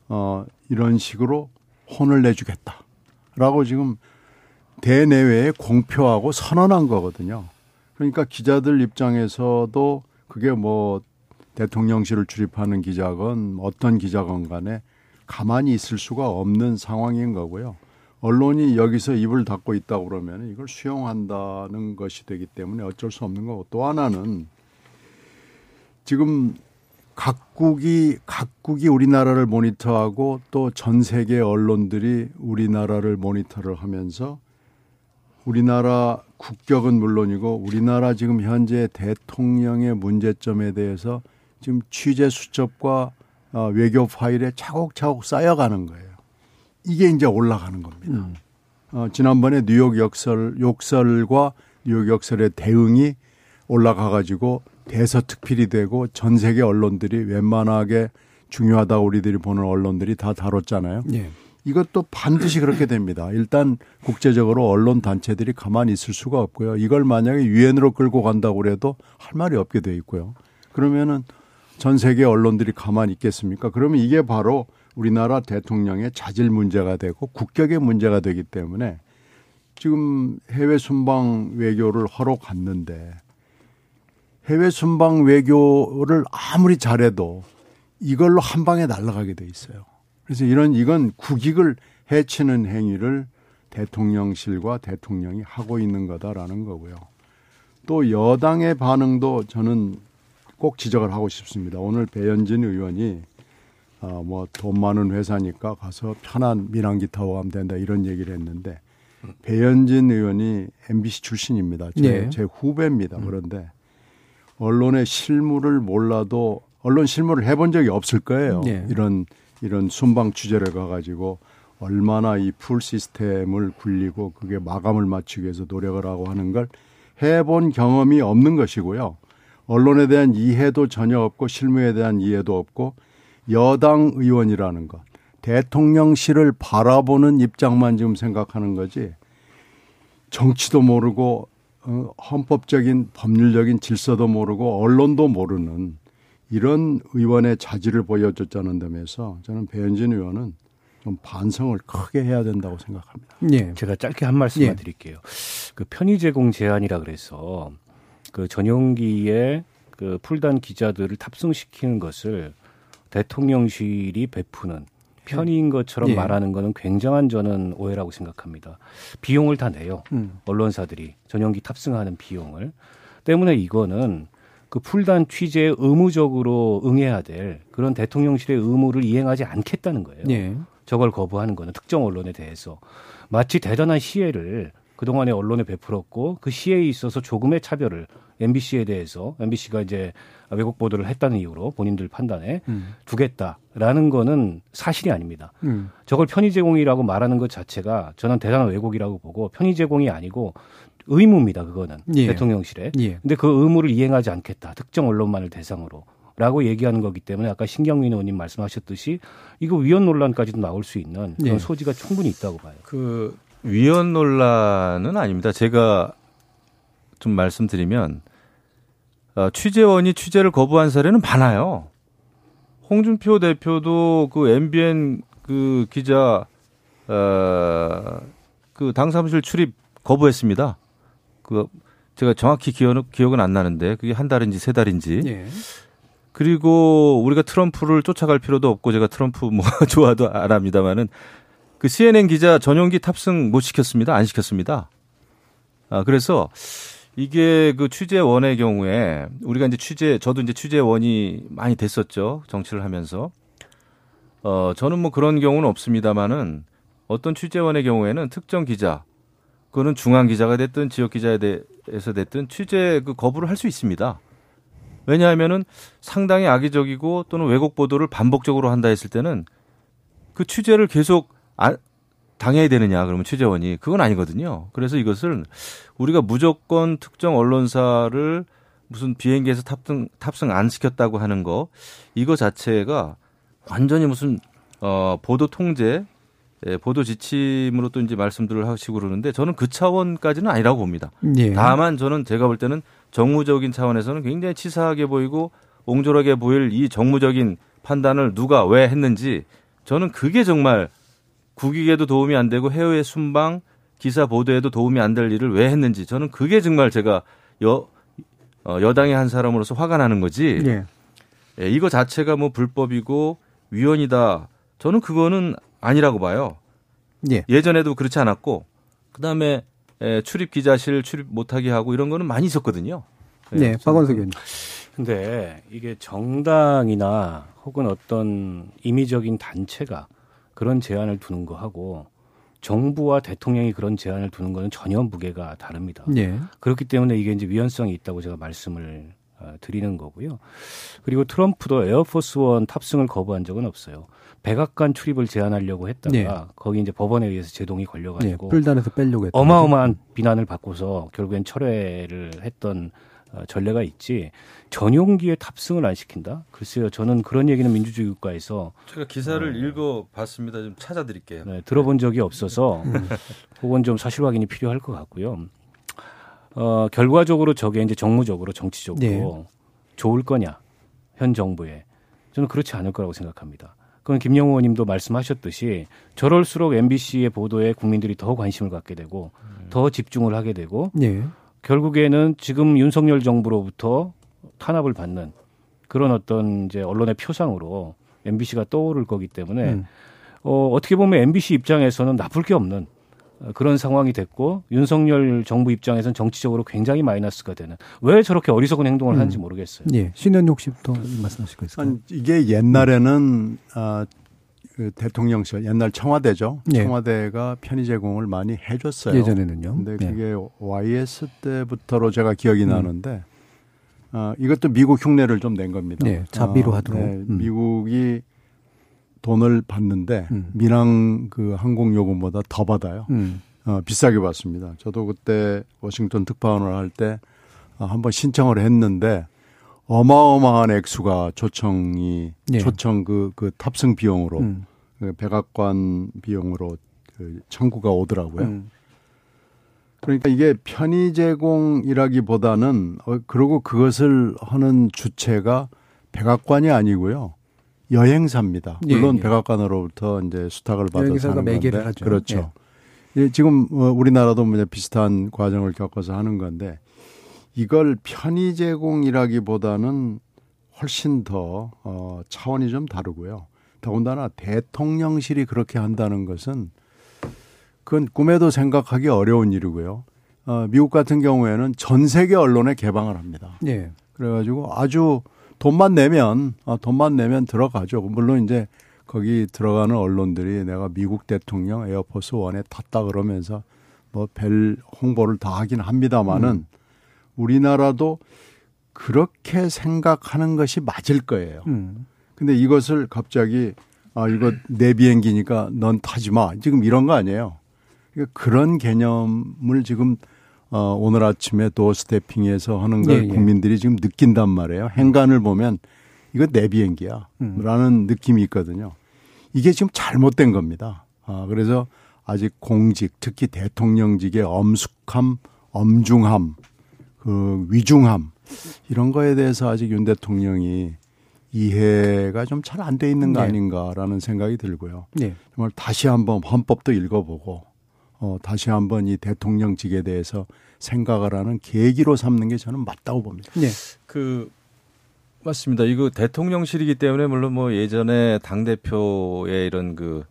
어, 이런 식으로 혼을 내주겠다라고 지금 대내외에 공표하고 선언한 거거든요. 그러니까 기자들 입장에서도 그게 뭐 대통령실을 출입하는 기자건 어떤 기자건 간에 가만히 있을 수가 없는 상황인 거고요. 언론이 여기서 입을 닫고 있다고 그러면 이걸 수용한다는 것이 되기 때문에 어쩔 수 없는 거고 또 하나는 지금 각국이 각국이 우리나라를 모니터하고 또 전 세계 언론들이 우리나라를 모니터를 하면서 우리나라 국격은 물론이고 우리나라 지금 현재 대통령의 문제점에 대해서 지금 취재 수첩과 어, 외교 파일에 차곡차곡 쌓여가는 거예요. 이게 이제 올라가는 겁니다. 음. 어, 지난번에 뉴욕 역설, 욕설과 뉴욕 역설의 대응이 올라가 가지고 대서특필이 되고 전 세계 언론들이 웬만하게 중요하다 우리들이 보는 언론들이 다 다뤘잖아요. 예. 이것도 반드시 그렇게 됩니다. 일단 국제적으로 언론 단체들이 가만히 있을 수가 없고요. 이걸 만약에 유엔으로 끌고 간다고 그래도 할 말이 없게 돼 있고요. 그러면은 전 세계 언론들이 가만히 있겠습니까? 그러면 이게 바로 우리나라 대통령의 자질 문제가 되고 국격의 문제가 되기 때문에 지금 해외 순방 외교를 하러 갔는데 해외 순방 외교를 아무리 잘해도 이걸로 한 방에 날아가게 돼 있어요. 그래서 이런 이건 국익을 해치는 행위를 대통령실과 대통령이 하고 있는 거다라는 거고요. 또 여당의 반응도 저는 꼭 지적을 하고 싶습니다. 오늘 배현진 의원이 어, 뭐돈 많은 회사니까 가서 편한 민항기 타고 가면 된다 이런 얘기를 했는데 배현진 의원이 MBC 출신입니다. 제, 네. 제 후배입니다. 음. 그런데 언론의 실무를 몰라도 언론 실무를 해본 적이 없을 거예요. 네. 이런 이런 순방 취재를 가가지고 얼마나 이 풀 시스템을 굴리고 그게 마감을 맞추기 위해서 노력을 하고 하는 걸 해본 경험이 없는 것이고요. 언론에 대한 이해도 전혀 없고 실무에 대한 이해도 없고 여당 의원이라는 것, 대통령실을 바라보는 입장만 지금 생각하는 거지. 정치도 모르고 어, 헌법적인 법률적인 질서도 모르고 언론도 모르는 이런 의원의 자질을 보여줬다는 점에서 저는 배현진 의원은 좀 반성을 크게 해야 된다고 생각합니다. 예. 제가 짧게 한 말씀만 예. 드릴게요. 그 편의 제공 제한이라 그래서 그 전용기에 그 풀단 기자들을 탑승시키는 것을 대통령실이 베푸는 편의인 것처럼 예. 말하는 거는 굉장한 저는 오해라고 생각합니다. 비용을 다 내요. 음. 언론사들이 전용기 탑승하는 비용을 때문에 이거는 그 풀단 취재에 의무적으로 응해야 될 그런 대통령실의 의무를 이행하지 않겠다는 거예요. 예. 저걸 거부하는 거는 특정 언론에 대해서 마치 대단한 시혜를 그동안에 언론에 베풀었고 그 시혜에 있어서 조금의 차별을 MBC에 대해서 MBC가 이제 왜곡 보도를 했다는 이유로 본인들 판단에 음. 두겠다라는 거는 사실이 아닙니다. 음. 저걸 편의 제공이라고 말하는 것 자체가 저는 대단한 왜곡이라고 보고 편의 제공이 아니고 의무입니다. 그거는 예. 대통령실에. 예. 근데 그 의무를 이행하지 않겠다. 특정 언론만을 대상으로. 라고 얘기하는 거기 때문에 아까 신경민 의원님 말씀하셨듯이 이거 위헌 논란까지도 나올 수 있는 그런 예. 소지가 충분히 있다고 봐요. 그 위헌 논란은 아닙니다. 제가 좀 말씀드리면 어, 취재원이 취재를 거부한 사례는 많아요. 홍준표 대표도 그 MBN 그 기자 어 그 당사무실 출입 거부했습니다. 그 제가 정확히 기억, 기억은 안 나는데 그게 한 달인지 세 달인지 예. 그리고 우리가 트럼프를 쫓아갈 필요도 없고 제가 트럼프 뭐 좋아도 안 합니다만은 그 CNN 기자 전용기 탑승 못 시켰습니다. 안 시켰습니다. 아, 그래서 이게 그 취재원의 경우에 우리가 이제 취재, 저도 이제 취재원이 많이 됐었죠. 정치를 하면서. 어, 저는 뭐 그런 경우는 없습니다만은 어떤 취재원의 경우에는 특정 기자, 그거는 중앙 기자가 됐든 지역 기자에 대해서 됐든 취재 그 거부를 할 수 있습니다. 왜냐하면은 상당히 악의적이고 또는 왜곡 보도를 반복적으로 한다 했을 때는 그 취재를 계속 안, 당해야 되느냐 그러면 취재원이 그건 아니거든요. 그래서 이것을 우리가 무조건 특정 언론사를 무슨 비행기에서 탑승 탑승 안 시켰다고 하는 거 이거 자체가 완전히 무슨 어 보도 통제 예, 보도 지침으로 또 이제 말씀들을 하시고 그러는데 저는 그 차원까지는 아니라고 봅니다. 예. 다만 저는 제가 볼 때는 정무적인 차원에서는 굉장히 치사하게 보이고 옹졸하게 보일 이 정무적인 판단을 누가 왜 했는지 저는 그게 정말 국익에도 도움이 안 되고 해외 순방 기사 보도에도 도움이 안 될 일을 왜 했는지 저는 그게 정말 제가 여 어, 여당의 한 사람으로서 화가 나는 거지. 예. 예, 이거 자체가 뭐 불법이고 위헌이다. 저는 그거는 아니라고 봐요. 예. 예전에도 그렇지 않았고 그다음에 에, 출입 기자실 출입 못하게 하고 이런 거는 많이 있었거든요. 예, 네, 박원석 의원님. 근데 이게 정당이나 혹은 어떤 임의적인 단체가 그런 제안을 두는 거하고 정부와 대통령이 그런 제안을 두는 거는 전혀 무게가 다릅니다. 예. 그렇기 때문에 이게 이제 위헌성이 있다고 제가 말씀을 어, 드리는 거고요. 그리고 트럼프도 에어포스원 탑승을 거부한 적은 없어요. 백악관 출입을 제한하려고 했다가 네. 거기 이제 법원에 의해서 제동이 예. 걸려가지고 뿔단에서 빼려고 했던 어마어마한 비난을 받고서 결국엔 철회를 했던 어, 전례가 있지 전용기에 탑승을 안 시킨다? 글쎄요, 저는 그런 얘기는 민주주의 국가에서 제가 기사를 읽어봤습니다. 좀 찾아드릴게요. 네, 들어본 적이 없어서 혹은 좀 사실 확인이 필요할 것 같고요. 어, 결과적으로 저게 이제 정무적으로 정치적으로 네. 좋을 거냐 현 정부에 저는 그렇지 않을 거라고 생각합니다. 그건 김영호 의원님도 말씀하셨듯이 저럴수록 MBC의 보도에 국민들이 더 관심을 갖게 되고 더 집중을 하게 되고 예. 결국에는 지금 윤석열 정부로부터 탄압을 받는 그런 어떤 이제 언론의 표상으로 MBC가 떠오를 거기 때문에 음. 어, 어떻게 보면 MBC 입장에서는 나쁠 게 없는 어, 그런 상황이 됐고 윤석열 정부 입장에서는 정치적으로 굉장히 마이너스가 되는 왜 저렇게 어리석은 행동을 하는지 모르겠어요. 예. 신현욱 씨부터 말씀하실 거 있을까요? 아니, 이게 옛날에는 아, 그 대통령실 옛날 청와대죠. 예. 청와대가 편의 제공을 많이 해줬어요. 예전에는요. 근데 예. 그게 YS 때부터로 제가 기억이 나는데 아, 이것도 미국 흉내를 좀 낸 겁니다. 네, 자비로 아, 하도록. 네, 음. 미국이 돈을 받는데 음. 민항 그 항공 요금보다 더 받아요. 음. 어, 비싸게 받습니다. 저도 그때 워싱턴 특파원을 할때 어, 한번 신청을 했는데 어마어마한 액수가 초청이 예. 초청 그, 그 탑승 비용으로 음. 그 백악관 비용으로 그 청구가 오더라고요. 음. 그러니까 이게 편의 제공이라기보다는 어, 그리고 그것을 하는 주체가 백악관이 아니고요. 여행사입니다. 예, 물론 예. 백악관으로부터 이제 수탁을 받아서 하는 매개를 건데 하죠. 그렇죠. 예, 지금 어, 우리나라도 뭐 이제 비슷한 과정을 겪어서 하는 건데 이걸 편의 제공이라기보다는 훨씬 더 어, 차원이 좀 다르고요. 더군다나 대통령실이 그렇게 한다는 것은 그건 꿈에도 생각하기 어려운 일이고요. 어, 미국 같은 경우에는 전 세계 언론에 개방을 합니다. 예. 그래가지고 아주 돈만 내면 어, 돈만 내면 들어가죠. 물론 이제 거기 들어가는 언론들이 내가 미국 대통령 에어포스 원에 탔다 그러면서 뭐 별 홍보를 다 하긴 합니다만은 우리나라도 그렇게 생각하는 것이 맞을 거예요. 음. 근데 이것을 갑자기 아 이거 내 비행기니까 넌 타지 마 지금 이런 거 아니에요. 그러니까 그런 개념을 지금 어 오늘 아침에 도어 스태핑에서 하는 걸 예, 예. 국민들이 지금 느낀단 말이에요. 행간을 보면 이거 내 비행기야. 음. 라는 느낌이 있거든요. 이게 지금 잘못된 겁니다. 아 그래서 아직 공직 특히 대통령직의 엄숙함, 엄중함, 그 위중함 이런 거에 대해서 아직 윤 대통령이 이해가 좀 잘 안 돼 있는 거 네. 아닌가라는 생각이 들고요. 예. 정말 다시 한번 헌법도 읽어보고 어, 다시 한번 이 대통령직에 대해서 생각을 하는 계기로 삼는 게 저는 맞다고 봅니다. 예. 그 맞습니다. 이거 대통령실이기 때문에 물론 뭐 예전에 당 대표의 이런 그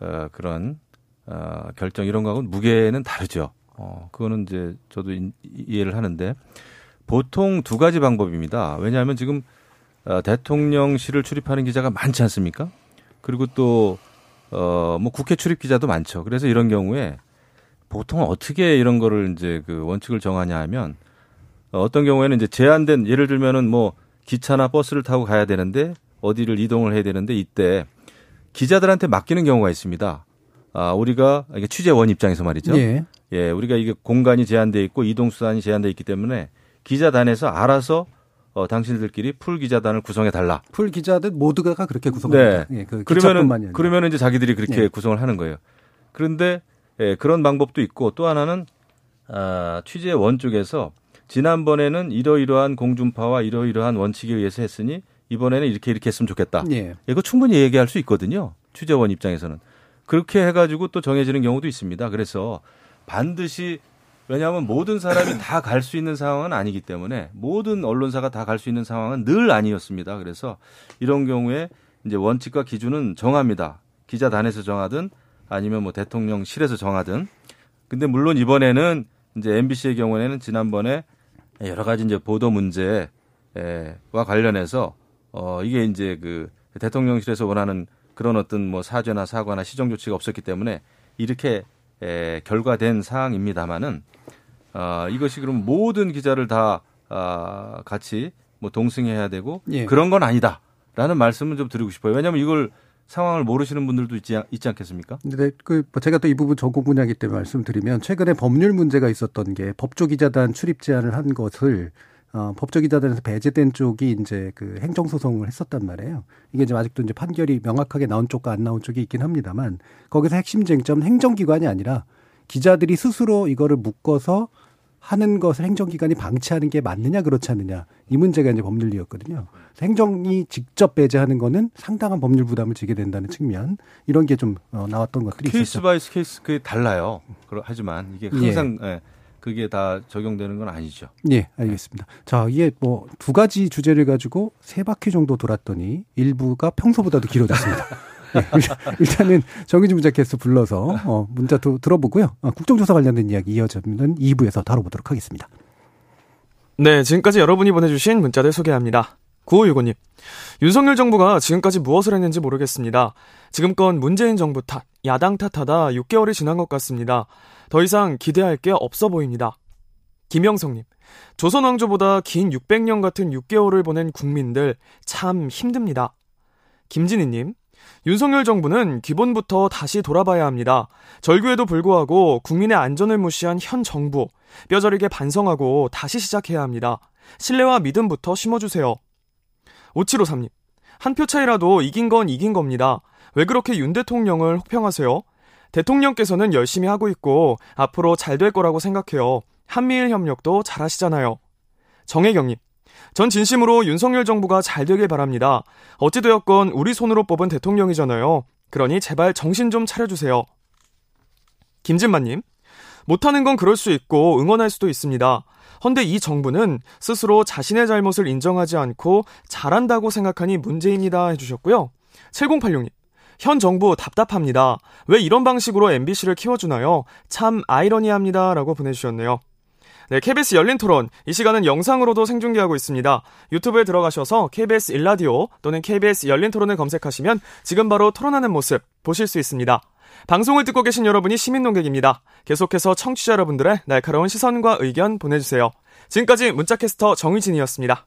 어, 그런 어, 결정 이런 거하고는 무게는 다르죠. 어, 그거는 이제 저도 인- 이해를 하는데 보통 두 가지 방법입니다. 왜냐하면 지금 어, 대통령실을 출입하는 기자가 많지 않습니까? 그리고 또 어, 뭐 국회 출입 기자도 많죠. 그래서 이런 경우에 보통 어떻게 이런 거를 이제 그 원칙을 정하냐 하면 어, 어떤 경우에는 이제 제한된 예를 들면은 뭐 기차나 버스를 타고 가야 되는데 어디를 이동을 해야 되는데 이때 기자들한테 맡기는 경우가 있습니다. 아, 우리가 이게 취재원 입장에서 말이죠. 예. 예, 우리가 이게 공간이 제한돼 있고 이동 수단이 제한돼 있기 때문에 기자단에서 알아서 어, 당신들끼리 풀 기자단을 구성해 달라. 풀 기자들 모두가 그렇게 구성합니다. 네. 예, 그 그러면은. 그러면은 이제 자기들이 그렇게 예. 구성을 하는 거예요. 그런데 예, 그런 방법도 있고 또 하나는 아, 취재원 쪽에서 지난번에는 이러이러한 공중파와 이러이러한 원칙에 의해서 했으니 이번에는 이렇게 이렇게 했으면 좋겠다. 예. 이거 충분히 얘기할 수 있거든요. 취재원 입장에서는. 그렇게 해가지고 또 정해지는 경우도 있습니다. 그래서 반드시 왜냐하면 모든 사람이 다 갈 수 있는 상황은 아니기 때문에 모든 언론사가 다 갈 수 있는 상황은 늘 아니었습니다. 그래서 이런 경우에 이제 원칙과 기준은 정합니다. 기자단에서 정하든 아니면 뭐 대통령실에서 정하든. 근데 물론 이번에는 이제 MBC의 경우에는 지난번에 여러 가지 이제 보도 문제와 관련해서 어 이게 이제 그 대통령실에서 원하는 그런 어떤 뭐 사죄나 사과나 시정 조치가 없었기 때문에 이렇게 에, 결과된 사항입니다만은 어, 이것이 그럼 모든 기자를 다 아, 같이 뭐 동승해야 되고 예. 그런 건 아니다라는 말씀을 좀 드리고 싶어요. 왜냐하면 이걸 상황을 모르시는 분들도 있지, 않- 있지 않겠습니까? 근데 그뭐 제가 또 이 부분 전공 분야이기 때문에 말씀드리면 최근에 법률 문제가 있었던 게 법조 기자단 출입 제한을 한 것을 어, 법조 기자단에서 배제된 쪽이 이제 그 행정 소송을 했었단 말이에요. 이게 이제 아직도 이제 판결이 명확하게 나온 쪽과 안 나온 쪽이 있긴 합니다만 거기서 핵심 쟁점은 행정기관이 아니라 기자들이 스스로 이거를 묶어서 하는 것을 행정기관이 방치하는 게 맞느냐 그렇지 않느냐 이 문제가 이제 법률이었거든요. 행정이 직접 배제하는 거는 상당한 법률 부담을 지게 된다는 측면 이런 게 좀 어, 나왔던 것들이 케이스 있었죠. by case 그게 달라요. 하지만 이게 항상 예, 그게 다 적용되는 건 아니죠. 예, 알겠습니다. 자, 이게 뭐 두 가지 주제를 가지고 세 바퀴 정도 돌았더니 일부가 평소보다도 길어졌습니다. 예, 일단- 일단은 정의진 문자 캐스트 불러서 어, 문자 도, 들어보고요. 어, 국정조사 관련된 이야기 이어지는 2부에서 다뤄보도록 하겠습니다. 네, 지금까지 여러분이 보내주신 문자들 소개합니다. 9565님. 윤석열 정부가 지금까지 무엇을 했는지 모르겠습니다. 지금껏 문재인 정부 탓, 야당 탓하다 6개월이 지난 것 같습니다. 더 이상 기대할 게 없어 보입니다. 김영성님. 조선왕조보다 긴 600년 같은 6개월을 보낸 국민들 참 힘듭니다. 김진희님. 윤석열 정부는 기본부터 다시 돌아봐야 합니다. 절규에도 불구하고 국민의 안전을 무시한 현 정부, 뼈저리게 반성하고 다시 시작해야 합니다. 신뢰와 믿음부터 심어주세요. 5753님. 한 표 차이라도 이긴 건 이긴 겁니다. 왜 그렇게 윤 대통령을 혹평하세요? 대통령께서는 열심히 하고 있고 앞으로 잘 될 거라고 생각해요. 한미일 협력도 잘하시잖아요. 정혜경님. 전 진심으로 윤석열 정부가 잘 되길 바랍니다. 어찌되었건 우리 손으로 뽑은 대통령이잖아요. 그러니 제발 정신 좀 차려주세요. 김진만님. 못하는 건 그럴 수 있고 응원할 수도 있습니다. 헌데 이 정부는 스스로 자신의 잘못을 인정하지 않고 잘한다고 생각하니 문제입니다 해주셨고요. 7086님. 현 정부 답답합니다. 왜 이런 방식으로 MBC를 키워주나요? 참 아이러니합니다. 라고 보내주셨네요. 네, KBS 열린 토론. 이 시간은 영상으로도 생중계하고 있습니다. 유튜브에 들어가셔서 KBS 일라디오 또는 KBS 열린 토론을 검색하시면 지금 바로 토론하는 모습 보실 수 있습니다. 방송을 듣고 계신 여러분이 시민 농객입니다. 계속해서 청취자 여러분들의 날카로운 시선과 의견 보내주세요. 지금까지 문자캐스터 정의진이었습니다.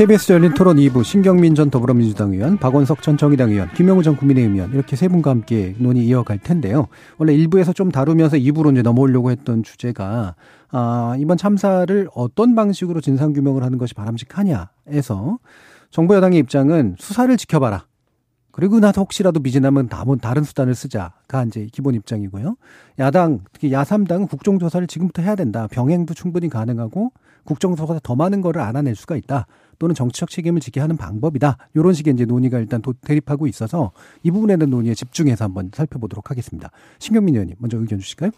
KBS 열린 토론 2부 신경민 전 더불어민주당 의원, 박원석 전 정의당 의원, 김영우 전 국민의힘 의원 이렇게 세 분과 함께 논의 이어갈 텐데요. 원래 1부에서 좀 다루면서 2부로 이제 넘어오려고 했던 주제가 아, 이번 참사를 어떤 방식으로 진상 규명을 하는 것이 바람직하냐에서 정부 여당의 입장은 수사를 지켜봐라. 그리고 나서 혹시라도 미진하면 다른 수단을 쓰자가 이제 기본 입장이고요. 야당, 특히 야삼당은 국정조사를 지금부터 해야 된다. 병행도 충분히 가능하고 국정조사 더 많은 거를 알아낼 수가 있다. 또는 정치적 책임을 지게 하는 방법이다. 이런 식의 이제 논의가 일단 대립하고 있어서 이 부분에 대한 논의에 집중해서 한번 살펴보도록 하겠습니다. 신경민 의원님 먼저 의견 주실까요?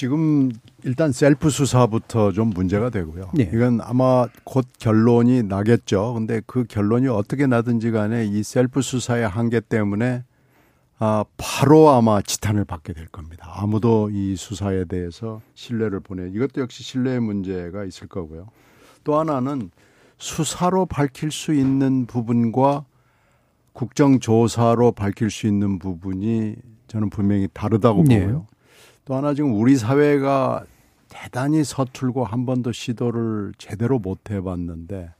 지금 일단 셀프 수사부터 좀 문제가 되고요. 네. 이건 아마 곧 결론이 나겠죠. 근데 그 결론이 어떻게 나든지 간에 이 셀프 수사의 한계 때문에 아, 바로 아마 지탄을 받게 될 겁니다. 아무도 이 수사에 대해서 신뢰를 보내. 이것도 역시 신뢰의 문제가 있을 거고요. 또 하나는 수사로 밝힐 수 있는 부분과 국정조사로 밝힐 수 있는 부분이 저는 분명히 다르다고 네. 보고요. 또 하나 지금 우리 사회가 대단히 서툴고 한 번도 시도를 제대로 못 해봤는데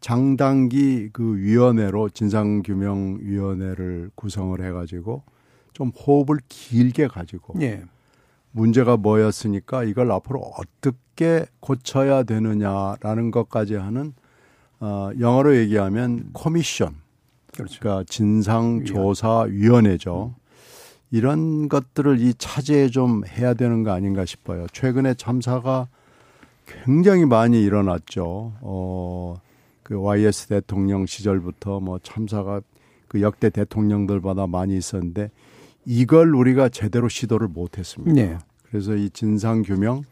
장단기 그 위원회로 진상규명위원회를 구성을 해가지고 좀 호흡을 길게 가지고 네. 문제가 뭐였으니까 이걸 앞으로 어떻게 고쳐야 되느냐라는 것까지 하는 어, 영어로 얘기하면 코미션, 그렇죠. 그러니까 진상조사위원회죠. 이런 것들을 이 차제에 좀 해야 되는 거 아닌가 싶어요. 최근에 참사가 굉장히 많이 일어났죠. 어, 그 YS 대통령 시절부터 뭐 참사가 그 역대 대통령들보다 많이 있었는데 이걸 우리가 제대로 시도를 못 했습니다. 네. 그래서 이 진상 규명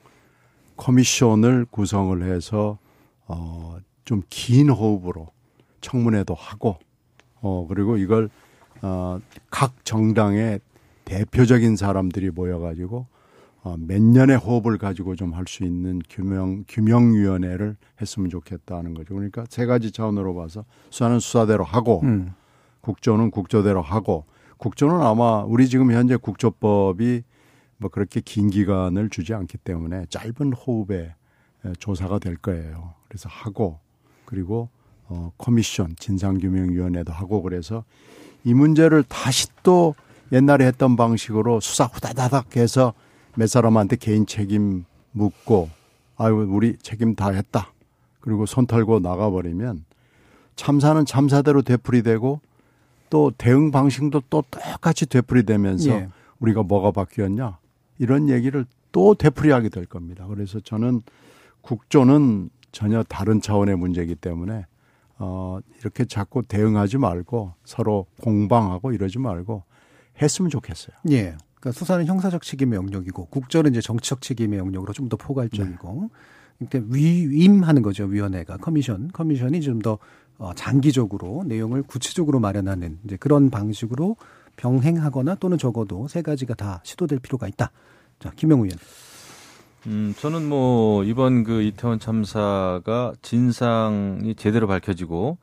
커미션을 구성을 해서 어, 좀 긴 호흡으로 청문회도 하고 어, 그리고 이걸 어, 각 정당의 대표적인 사람들이 모여가지고 어, 몇 년의 호흡을 가지고 좀 할 수 있는 규명 규명위원회를 했으면 좋겠다는 거죠. 그러니까 세 가지 차원으로 봐서 수사는 수사대로 하고 음. 국조는 국조대로 하고 국조는 아마 우리 지금 현재 국조법이 뭐 그렇게 긴 기간을 주지 않기 때문에 짧은 호흡에 조사가 될 거예요. 그래서 하고 그리고 어 커미션 진상규명위원회도 하고 그래서 이 문제를 다시 또 옛날에 했던 방식으로 수사 후다다닥 해서 몇 사람한테 개인 책임 묻고 아유 우리 책임 다 했다. 그리고 손 털고 나가버리면 참사는 참사대로 되풀이되고 또 대응 방식도 또 똑같이 되풀이되면서 예. 우리가 뭐가 바뀌었냐 이런 얘기를 또 되풀이하게 될 겁니다. 그래서 저는 국조는 전혀 다른 차원의 문제이기 때문에 어 이렇게 자꾸 대응하지 말고 서로 공방하고 이러지 말고 했으면 좋겠어요. 예. 그러니까 수사는 형사적 책임의 영역이고 국정은 이제 정치적 책임의 영역으로 좀 더 포괄적이고 네. 그러니까 위임하는 거죠 위원회가 commission commission이 좀더 어, 장기적으로 내용을 구체적으로 마련하는 이제 그런 방식으로 병행하거나 또는 적어도 세 가지가 다 시도될 필요가 있다. 자 김영우 의원. 음, 저는 뭐 이번 그 이태원 참사가 진상이 제대로 밝혀지고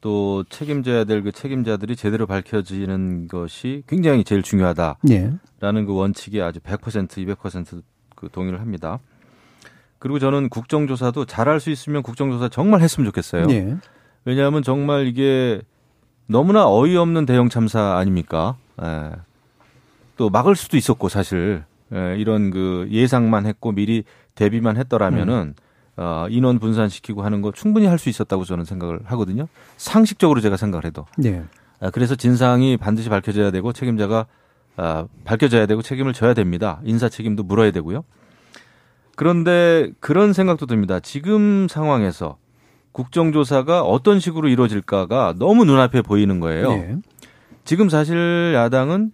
또 책임져야 될 그 책임자들이 제대로 밝혀지는 것이 굉장히 제일 중요하다라는 예. 그 원칙에 아주 100% 200%그 동의를 합니다. 그리고 저는 국정조사도 잘할 수 있으면 국정조사 정말 했으면 좋겠어요. 예. 왜냐하면 정말 이게 너무나 어이없는 대형 참사 아닙니까? 예. 또 막을 수도 있었고 사실 예, 이런 그 예상만 했고 미리 대비만 했더라면은 어, 인원 분산시키고 하는 거 충분히 할 수 있었다고 저는 생각을 하거든요. 상식적으로 제가 생각을 해도. 예. 아, 그래서 진상이 반드시 밝혀져야 되고 책임자가 아, 밝혀져야 되고 책임을 져야 됩니다. 인사 책임도 물어야 되고요. 그런데 그런 생각도 듭니다. 지금 상황에서 국정조사가 어떤 식으로 이루어질까가 너무 눈앞에 보이는 거예요. 예. 지금 사실 야당은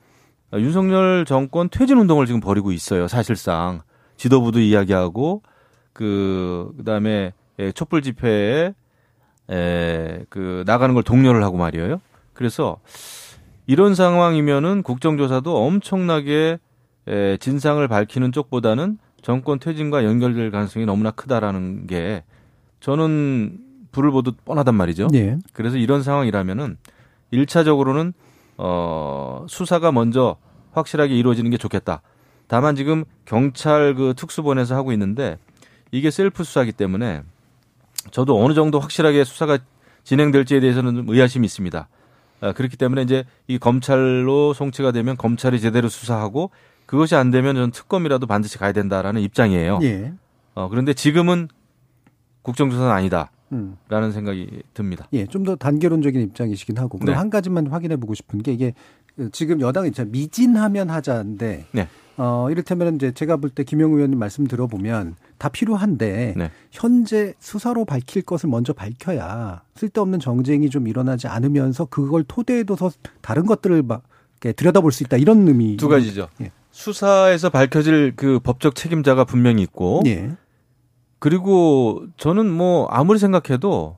윤석열 정권 퇴진 운동을 지금 벌이고 있어요. 사실상 지도부도 이야기하고 그 그다음에 예, 촛불 집회에 에, 그 나가는 걸 독려를 하고 말이에요. 그래서 이런 상황이면은 국정조사도 엄청나게 에, 진상을 밝히는 쪽보다는 정권 퇴진과 연결될 가능성이 너무나 크다라는 게 저는 불을 보듯 뻔하단 말이죠. 예. 그래서 이런 상황이라면은 일차적으로는 어 수사가 먼저 확실하게 이루어지는 게 좋겠다. 다만 지금 경찰 그 특수본에서 하고 있는데 이게 셀프 수사기 때문에 저도 어느 정도 확실하게 수사가 진행될지에 대해서는 좀 의아심이 있습니다. 아, 그렇기 때문에 이제 이 검찰로 송치가 되면 검찰이 제대로 수사하고 그것이 안 되면 저는 특검이라도 반드시 가야 된다라는 입장이에요. 예. 어, 그런데 지금은 국정조사는 아니다. 음. 라는 생각이 듭니다. 예, 좀 더 단계론적인 입장이시긴 하고 그럼 네. 한 가지만 확인해 보고 싶은 게 이게 지금 여당이 미진하면 하자인데 네. 어 이를테면 이제 제가 볼 때 김영우 의원님 말씀 들어보면 다 필요한데 네. 현재 수사로 밝힐 것을 먼저 밝혀야 쓸데없는 정쟁이 좀 일어나지 않으면서 그걸 토대에 둬서 다른 것들을 막 들여다볼 수 있다 이런 의미 두 가지죠. 예. 수사에서 밝혀질 그 법적 책임자가 분명히 있고 예. 그리고 저는 뭐 아무리 생각해도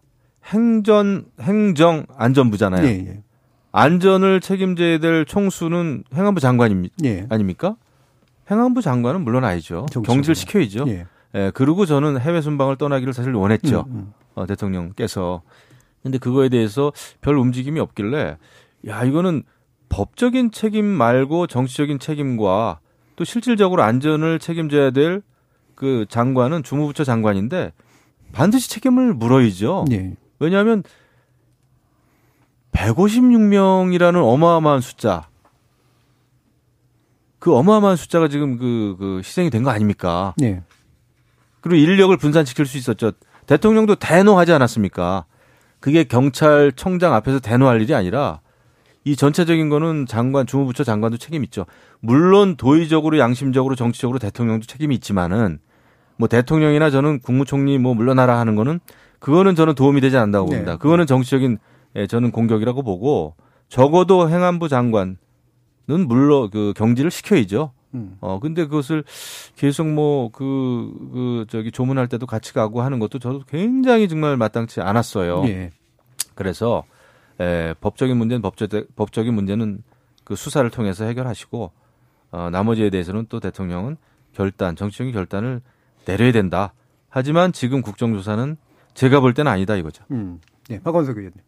행전 행정 안전부잖아요. 예, 예. 안전을 책임져야 될 총수는 행안부 장관입니다. 예. 아닙니까? 행안부 장관은 물론 아니죠. 경질 시켜야죠. 예. 예, 그리고 저는 해외 순방을 떠나기를 사실 원했죠. 음, 음. 어, 대통령께서. 근데 그거에 대해서 별 움직임이 없길래 야, 이거는 법적인 책임 말고 정치적인 책임과 또 실질적으로 안전을 책임져야 될 그 장관은 주무부처 장관인데 반드시 책임을 물어야죠. 예. 왜냐하면 156명이라는 어마어마한 숫자. 그 어마어마한 숫자가 지금 그, 그 희생이 된 거 아닙니까? 예. 그리고 인력을 분산시킬 수 있었죠. 대통령도 대노하지 않았습니까? 그게 경찰청장 앞에서 대노할 일이 아니라 이 전체적인 거는 장관, 주무부처 장관도 책임 있죠. 물론 도의적으로, 양심적으로, 정치적으로 대통령도 책임이 있지만은 뭐 대통령이나 저는 국무총리 뭐 물러나라 하는 거는 그거는 저는 도움이 되지 않는다고 네. 봅니다. 그거는 정치적인 예, 저는 공격이라고 보고 적어도 행안부 장관 은 물론 그 경질을 시켜야죠. 음. 어, 근데 그것을 계속 뭐, 그, 그, 저기 조문할 때도 같이 가고 하는 것도 저도 굉장히 정말 마땅치 않았어요. 예. 그래서, 에, 법적인 문제는 법적, 법적인 문제는 그 수사를 통해서 해결하시고, 어, 나머지에 대해서는 또 대통령은 결단, 정치적인 결단을 내려야 된다. 하지만 지금 국정조사는 제가 볼 때는 아니다 이거죠. 음. 예. 박원석 의원님.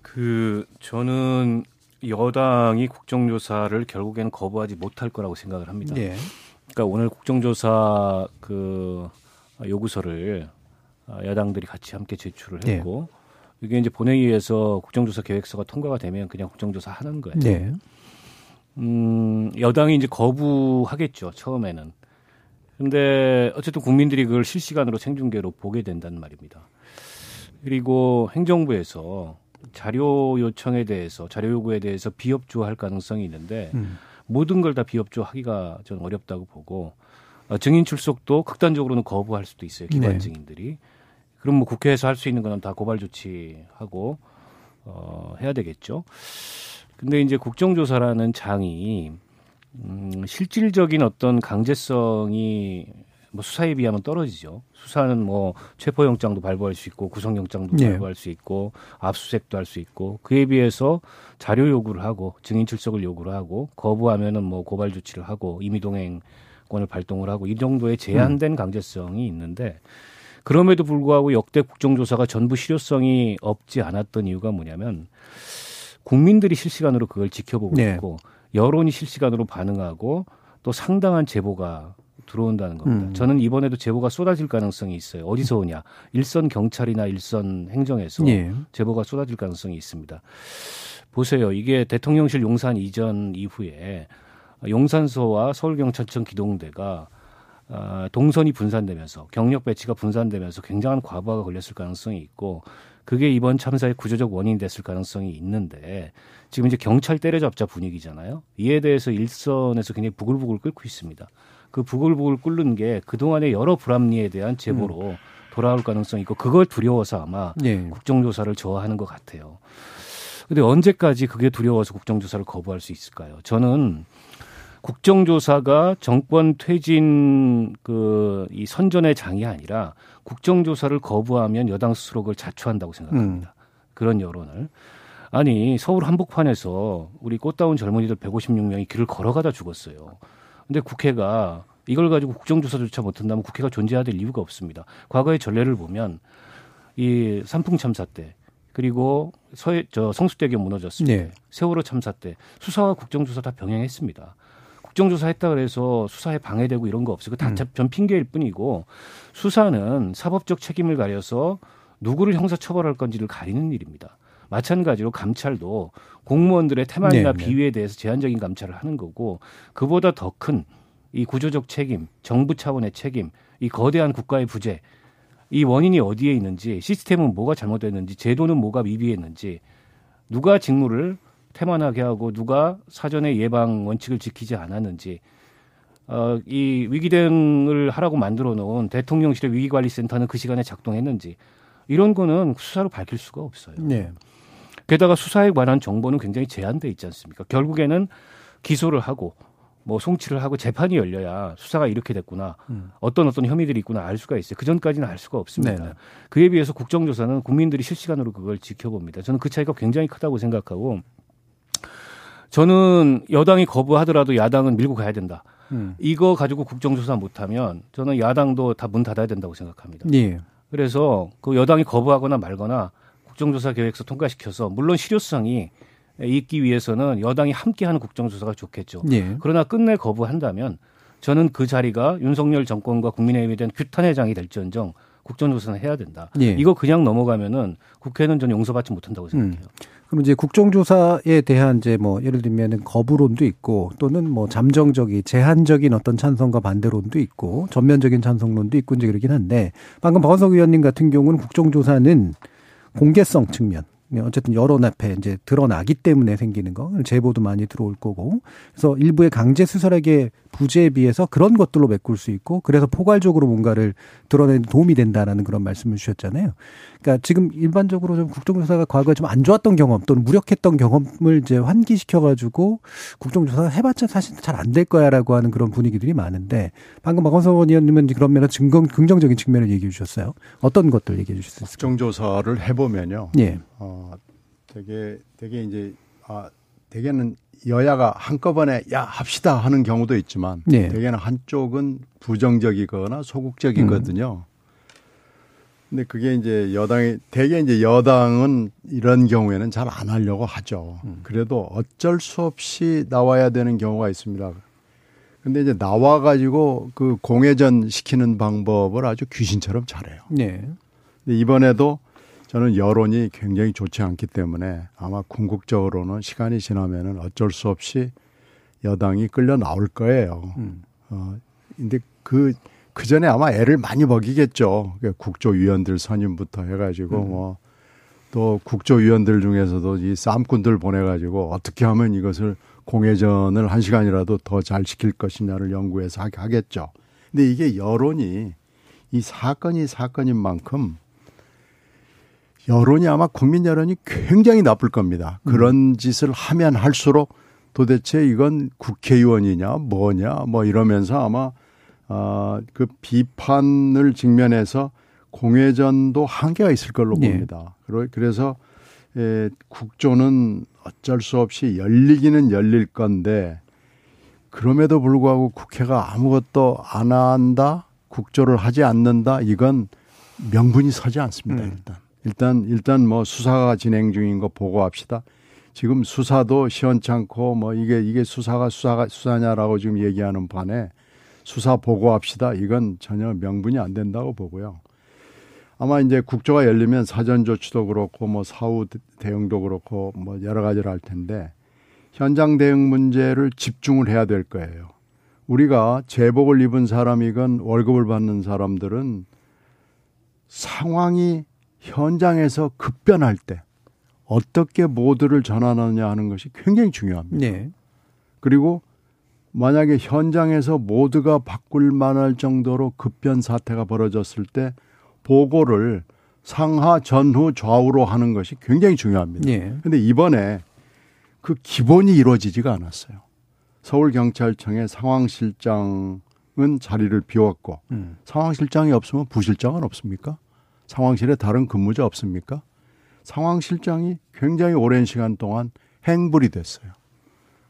그 저는 여당이 국정조사를 결국에는 거부하지 못할 거라고 생각을 합니다. 예. 그러니까 오늘 국정조사 그 요구서를 야당들이 같이 함께 제출을 네. 했고 이게 이제 본회의에서 국정조사 계획서가 통과가 되면 그냥 국정조사 하는 거예요. 네. 음, 여당이 이제 거부하겠죠, 처음에는. 근데 어쨌든 국민들이 그걸 실시간으로 생중계로 보게 된다는 말입니다. 그리고 행정부에서 자료 요청에 대해서, 자료 요구에 대해서 비협조할 가능성이 있는데 음. 모든 걸 다 비협조하기가 좀 어렵다고 보고 어, 증인 출석도 극단적으로는 거부할 수도 있어요, 기관 네. 증인들이. 그럼 뭐 국회에서 할 수 있는 거는 다 고발 조치하고 어, 해야 되겠죠. 근데 이제 국정조사라는 장이 음, 실질적인 어떤 강제성이 뭐 수사에 비하면 떨어지죠. 수사는 뭐 체포영장도 발부할 수 있고 구속영장도 예. 발부할 수 있고 압수수색도 할 수 있고 그에 비해서 자료 요구를 하고 증인 출석을 요구를 하고 거부하면은 뭐 고발 조치를 하고 임의동행 조사권을 발동을 하고 이 정도의 제한된 강제성이 있는데 그럼에도 불구하고 역대 국정조사가 전부 실효성이 없지 않았던 이유가 뭐냐면 국민들이 실시간으로 그걸 지켜보고 네. 있고 여론이 실시간으로 반응하고 또 상당한 제보가 들어온다는 겁니다. 음. 저는 이번에도 제보가 쏟아질 가능성이 있어요. 어디서 오냐? 일선 경찰이나 일선 행정에서 예. 제보가 쏟아질 가능성이 있습니다. 보세요. 이게 대통령실 용산 이전 이후에 용산서와 서울경찰청 기동대가 아, 동선이 분산되면서 경력 배치가 분산되면서 굉장한 과부하가 걸렸을 가능성이 있고 그게 이번 참사의 구조적 원인이 됐을 가능성이 있는데 지금 이제 경찰 때려잡자 분위기잖아요. 이에 대해서 일선에서 굉장히 부글부글 끓고 있습니다. 그 부글부글 끓는 게 그동안의 여러 불합리에 대한 제보로 돌아올 가능성이 있고 그걸 두려워서 아마 예. 국정조사를 좋아하는 것 같아요. 근데 언제까지 그게 두려워서 국정조사를 거부할 수 있을까요? 저는 국정조사가 정권 퇴진 그 이 선전의 장이 아니라 국정조사를 거부하면 여당 스스로 그걸 자초한다고 생각합니다. 그런 여론을. 아니, 서울 한복판에서 우리 꽃다운 젊은이들 156명이 길을 걸어가다 죽었어요. 근데 국회가 이걸 가지고 국정조사조차 못한다면 국회가 존재해야 될 이유가 없습니다. 과거의 전례를 보면 이 삼풍 참사 때 그리고 서해 저 성수대교 무너졌을 때 네. 세월호 참사 때 수사와 국정조사 다 병행했습니다. 국정조사 했다 그래서 수사에 방해되고 이런 거 없어요. 그거 다전 핑계일 뿐이고 수사는 사법적 책임을 가려서 누구를 형사 처벌할 건지를 가리는 일입니다. 마찬가지로 감찰도 공무원들의 태만이나 네, 네. 비위에 대해서 제한적인 감찰을 하는 거고 그보다 더 큰 이 구조적 책임, 정부 차원의 책임, 이 거대한 국가의 부재, 이 원인이 어디에 있는지, 시스템은 뭐가 잘못됐는지, 제도는 뭐가 미비했는지, 누가 직무를 태만하게 하고 누가 사전에 예방 원칙을 지키지 않았는지, 어, 이 위기 대응을 하라고 만들어 놓은 대통령실의 위기관리센터는 그 시간에 작동했는지, 이런 거는 수사로 밝힐 수가 없어요. 네. 게다가 수사에 관한 정보는 굉장히 제한돼 있지 않습니까? 결국에는 기소를 하고 뭐 송치를 하고 재판이 열려야 수사가 이렇게 됐구나. 어떤 어떤 혐의들이 있구나 알 수가 있어요. 그 전까지는 알 수가 없습니다. 네네. 그에 비해서 국정조사는 국민들이 실시간으로 그걸 지켜봅니다. 저는 그 차이가 굉장히 크다고 생각하고 저는 여당이 거부하더라도 야당은 밀고 가야 된다. 음. 이거 가지고 국정조사 못하면 저는 야당도 다 문 닫아야 된다고 생각합니다. 예. 그래서 그 여당이 거부하거나 말거나 국정조사 계획서 통과시켜서 물론 실효성이 있기 위해서는 여당이 함께하는 국정조사가 좋겠죠. 예. 그러나 끝내 거부한다면 저는 그 자리가 윤석열 정권과 국민의힘에 대한 규탄의 장이 될지언정 국정조사는 해야 된다. 예. 이거 그냥 넘어가면은 국회는 전 용서받지 못한다고 생각해요. 그럼 이제 국정조사에 대한 이제 뭐 예를 들면은 거부론도 있고 또는 뭐 잠정적인 제한적인 어떤 찬성과 반대론도 있고 전면적인 찬성론도 있고 이제 그러긴 한데 방금 박원석 의원님 같은 경우는 국정조사는 공개성 측면. 네, 어쨌든 여론 앞에 이제 드러나기 때문에 생기는 거. 제보도 많이 들어올 거고. 그래서 일부의 강제 수사력의 부재에 비해서 그런 것들로 메꿀 수 있고 그래서 포괄적으로 뭔가를 드러내는 데 도움이 된다라는 그런 말씀을 주셨잖아요. 그러니까 지금 일반적으로 좀 국정조사가 과거에 좀 안 좋았던 경험 또는 무력했던 경험을 이제 환기시켜 가지고 국정조사 해봤자 사실 잘 안 될 거야라고 하는 그런 분위기들이 많은데 방금 박원석 의원님은 그런 면에서 증거 긍정적인 측면을 얘기해 주셨어요. 어떤 것들 얘기해 주실 수 있을까요? 국정조사를 해보면요. 예. 어, 되게, 되게 이제, 아, 대개는 여야가 한꺼번에 야, 합시다 하는 경우도 있지만, 예. 대개는 한쪽은 부정적이거나 소극적이거든요. 근데 그게 이제 여당이, 대개 이제 여당은 이런 경우에는 잘 안 하려고 하죠. 그래도 어쩔 수 없이 나와야 되는 경우가 있습니다. 근데 이제 나와 가지고 그 공회전 시키는 방법을 아주 귀신처럼 잘해요. 네. 근데 이번에도 저는 여론이 굉장히 좋지 않기 때문에 아마 궁극적으로는 시간이 지나면은 어쩔 수 없이 여당이 끌려 나올 거예요. 음. 어, 근데 그, 그 전에 아마 애를 많이 먹이겠죠. 그 국조위원들 선임부터 해가지고 음. 뭐, 또 국조위원들 중에서도 이 쌈꾼들 보내가지고 어떻게 하면 이것을 공회전을 한 시간이라도 더 잘 시킬 것이냐를 연구해서 하겠죠. 근데 이게 여론이 이 사건이 사건인 만큼 여론이 아마 국민 여론이 굉장히 나쁠 겁니다. 그런 짓을 하면 할수록 도대체 이건 국회의원이냐 뭐냐 뭐 이러면서 아마 아그 비판을 직면해서 공회전도 한계가 있을 걸로 예. 봅니다. 그러- 그래서 에, 국조는 어쩔 수 없이 열리기는 열릴 건데 그럼에도 불구하고 국회가 아무것도 안 한다, 국조를 하지 않는다, 이건 명분이 서지 않습니다. 음. 일단 일단 일단 뭐 수사가 진행 중인 거 보고합시다. 지금 수사도 시원찮고 뭐 이게 이게 수사가 수사가 수사냐라고 지금 얘기하는 반에 수사 보고합시다. 이건 전혀 명분이 안 된다고 보고요. 아마 이제 국조가 열리면 사전 조치도 그렇고 뭐 사후 대- 대응도 그렇고 뭐 여러 가지를 할 텐데 현장 대응 문제를 집중을 해야 될 거예요. 우리가 제복을 입은 사람이건 월급을 받는 사람들은 상황이 현장에서 급변할 때 어떻게 모드를 전환하느냐 하는 것이 굉장히 중요합니다. 네. 그리고 만약에 현장에서 모두가 바꿀 만할 정도로 급변 사태가 벌어졌을 때 보고를 상하 전후 좌우로 하는 것이 굉장히 중요합니다. 네. 근데 이번에 그 기본이 이루어지지가 않았어요. 서울경찰청의 상황실장은 자리를 비웠고 음. 상황실장이 없으면 부실장은 없습니까? 상황실에 다른 근무자 없습니까? 상황실장이 굉장히 오랜 시간 동안 행불이 됐어요.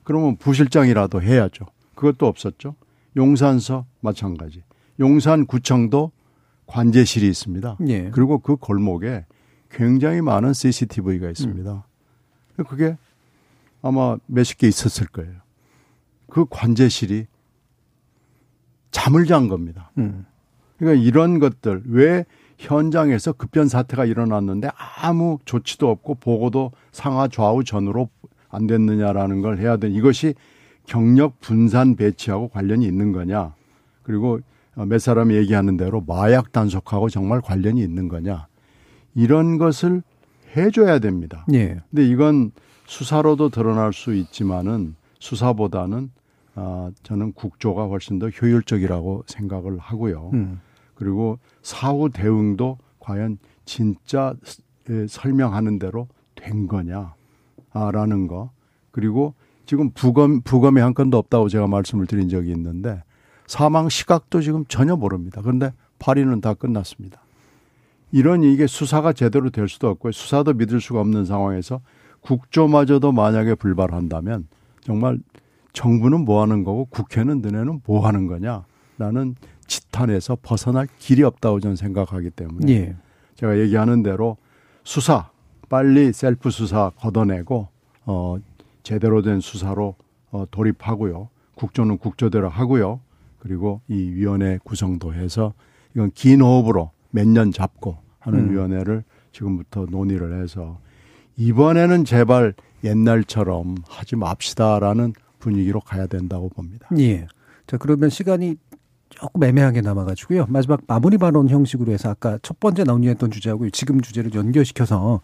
그러면 부실장이라도 해야죠. 그것도 없었죠. 용산서 마찬가지. 용산구청도 관제실이 있습니다. 예. 그리고 그 골목에 굉장히 많은 CCTV가 있습니다. 그게 아마 몇십 개 있었을 거예요. 그 관제실이 잠을 잔 겁니다. 음. 그러니까 이런 것들 왜 현장에서 급변 사태가 일어났는데 아무 조치도 없고 보고도 상하 좌우 전으로 안 됐느냐라는 걸 해야 돼. 이것이 경력 분산 배치하고 관련이 있는 거냐? 그리고 어, 몇 사람이 얘기하는 대로 마약 단속하고 정말 관련이 있는 거냐? 이런 것을 해줘야 됩니다. 예. 근데 이건 수사로도 드러날 수 있지만은 수사보다는 아, 저는 국조가 훨씬 더 효율적이라고 생각을 하고요. 음. 그리고 사후 대응도 과연 진짜 스- 에, 설명하는 대로 된 거냐라는 거. 그리고 지금 부검 부검이 한 건도 없다고 제가 말씀을 드린 적이 있는데 사망 시각도 지금 전혀 모릅니다. 그런데 발의는 다 끝났습니다. 이런 이게 수사가 제대로 될 수도 없고 수사도 믿을 수가 없는 상황에서 국조마저도 만약에 불발한다면 정말 정부는 뭐 하는 거고 국회는 너네는 뭐 하는 거냐라는 지탄에서 벗어날 길이 없다고 저는 생각하기 때문에 예. 제가 얘기하는 대로 수사 빨리 셀프 수사 걷어내고 어 제대로 된 수사로 어 돌입하고요. 국조는 국조대로 하고요. 그리고 이 위원회 구성도 해서 이건 긴 호흡으로 몇 년 잡고 하는 음. 위원회를 지금부터 논의를 해서 이번에는 제발 옛날처럼 하지 맙시다라는 분위기로 가야 된다고 봅니다. 예. 자, 그러면 시간이 조금 애매하게 남아가지고요. 마지막 마무리 발언 형식으로 해서 아까 첫 번째 논의했던 주제하고 지금 주제를 연결시켜서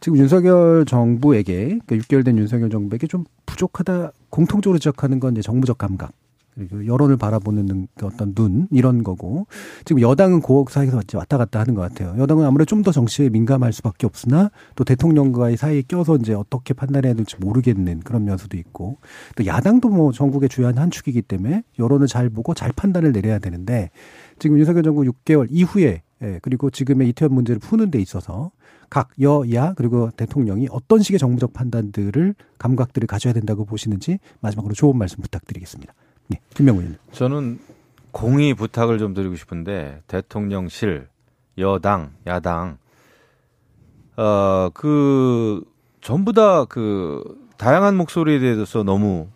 지금 윤석열 정부에게, 그러니까 6개월 된 윤석열 정부에게 좀 부족하다, 공통적으로 지적하는 건 이제 정무적 감각. 그리고 여론을 바라보는 눈, 그 어떤 눈, 이런 거고. 지금 여당은 그 사이에서 왔다 갔다 하는 것 같아요. 여당은 아무래도 좀 더 정치에 민감할 수밖에 없으나 또 대통령과의 사이에 껴서 이제 어떻게 판단해야 될지 모르겠는 그런 면수도 있고 또 야당도 뭐 전국의 주요한 한 축이기 때문에 여론을 잘 보고 잘 판단을 내려야 되는데 지금 윤석열 정부 6개월 이후에 예, 그리고 지금의 이태원 문제를 푸는 데 있어서 각 여야 그리고 대통령이 어떤 식의 정무적 판단들을 감각들을 가져야 된다고 보시는지 마지막으로 좋은 말씀 부탁드리겠습니다. 네, 김명훈 의원님. 저는 공의 부탁을 좀 드리고 싶은데 대통령실, 여당, 야당 어그 전부 다 그 다양한 목소리에 대해서 너무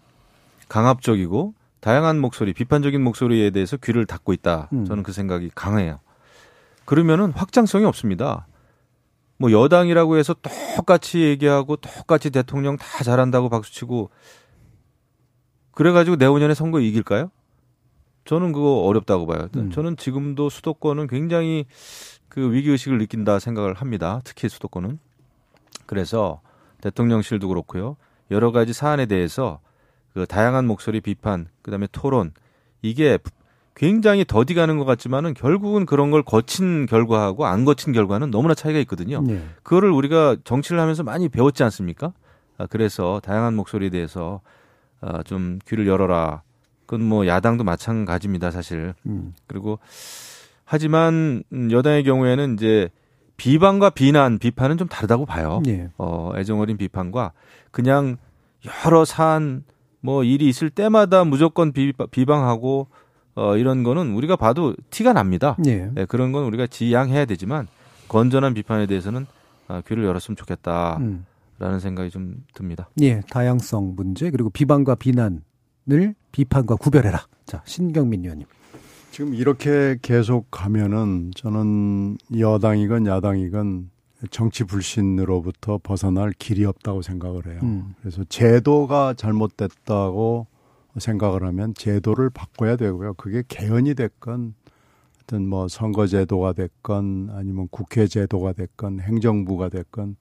강압적이고 다양한 목소리, 비판적인 목소리에 대해서 귀를 닫고 있다. 음. 저는 그 생각이 강해요. 그러면은 확장성이 없습니다. 뭐 여당이라고 해서 똑같이 얘기하고 똑같이 대통령 다 잘한다고 박수치고 그래가지고 내후년에 선거 이길까요? 저는 그거 어렵다고 봐요. 음. 저는 지금도 수도권은 굉장히 그 위기의식을 느낀다 생각을 합니다. 특히 수도권은. 그래서 대통령실도 그렇고요. 여러 가지 사안에 대해서 그 다양한 목소리 비판, 그 다음에 토론, 이게 굉장히 더디 가는 것 같지만은 결국은 그런 걸 거친 결과하고 안 거친 결과는 너무나 차이가 있거든요. 네. 그거를 우리가 정치를 하면서 많이 배웠지 않습니까? 아, 그래서 다양한 목소리에 대해서 아, 좀 귀를 열어라. 그건 뭐 야당도 마찬가지입니다, 사실. 음. 그리고 하지만 음, 여당의 경우에는 이제 비방과 비난, 비판은 좀 다르다고 봐요. 예. 어, 애정어린 비판과 그냥 여러 사안 뭐 일이 있을 때마다 무조건 비, 비방하고 어 이런 거는 우리가 봐도 티가 납니다. 예. 네, 그런 건 우리가 지양해야 되지만 건전한 비판에 대해서는 아, 귀를 열었으면 좋겠다 라는 음. 생각이 좀 듭니다. 예, 다양성 문제 그리고 비방과 비난을 비판과 구별해라. 자, 신경민 의원님. 지금 이렇게 계속 가면은 저는 여당이건 야당이건 정치 불신으로부터 벗어날 길이 없다고 생각을 해요. 음. 그래서 제도가 잘못됐다고 생각을 하면 제도를 바꿔야 되고요. 그게 개헌이 됐건 어떤 뭐 선거제도가 됐건 아니면 국회 제도가 됐건 행정부가 됐건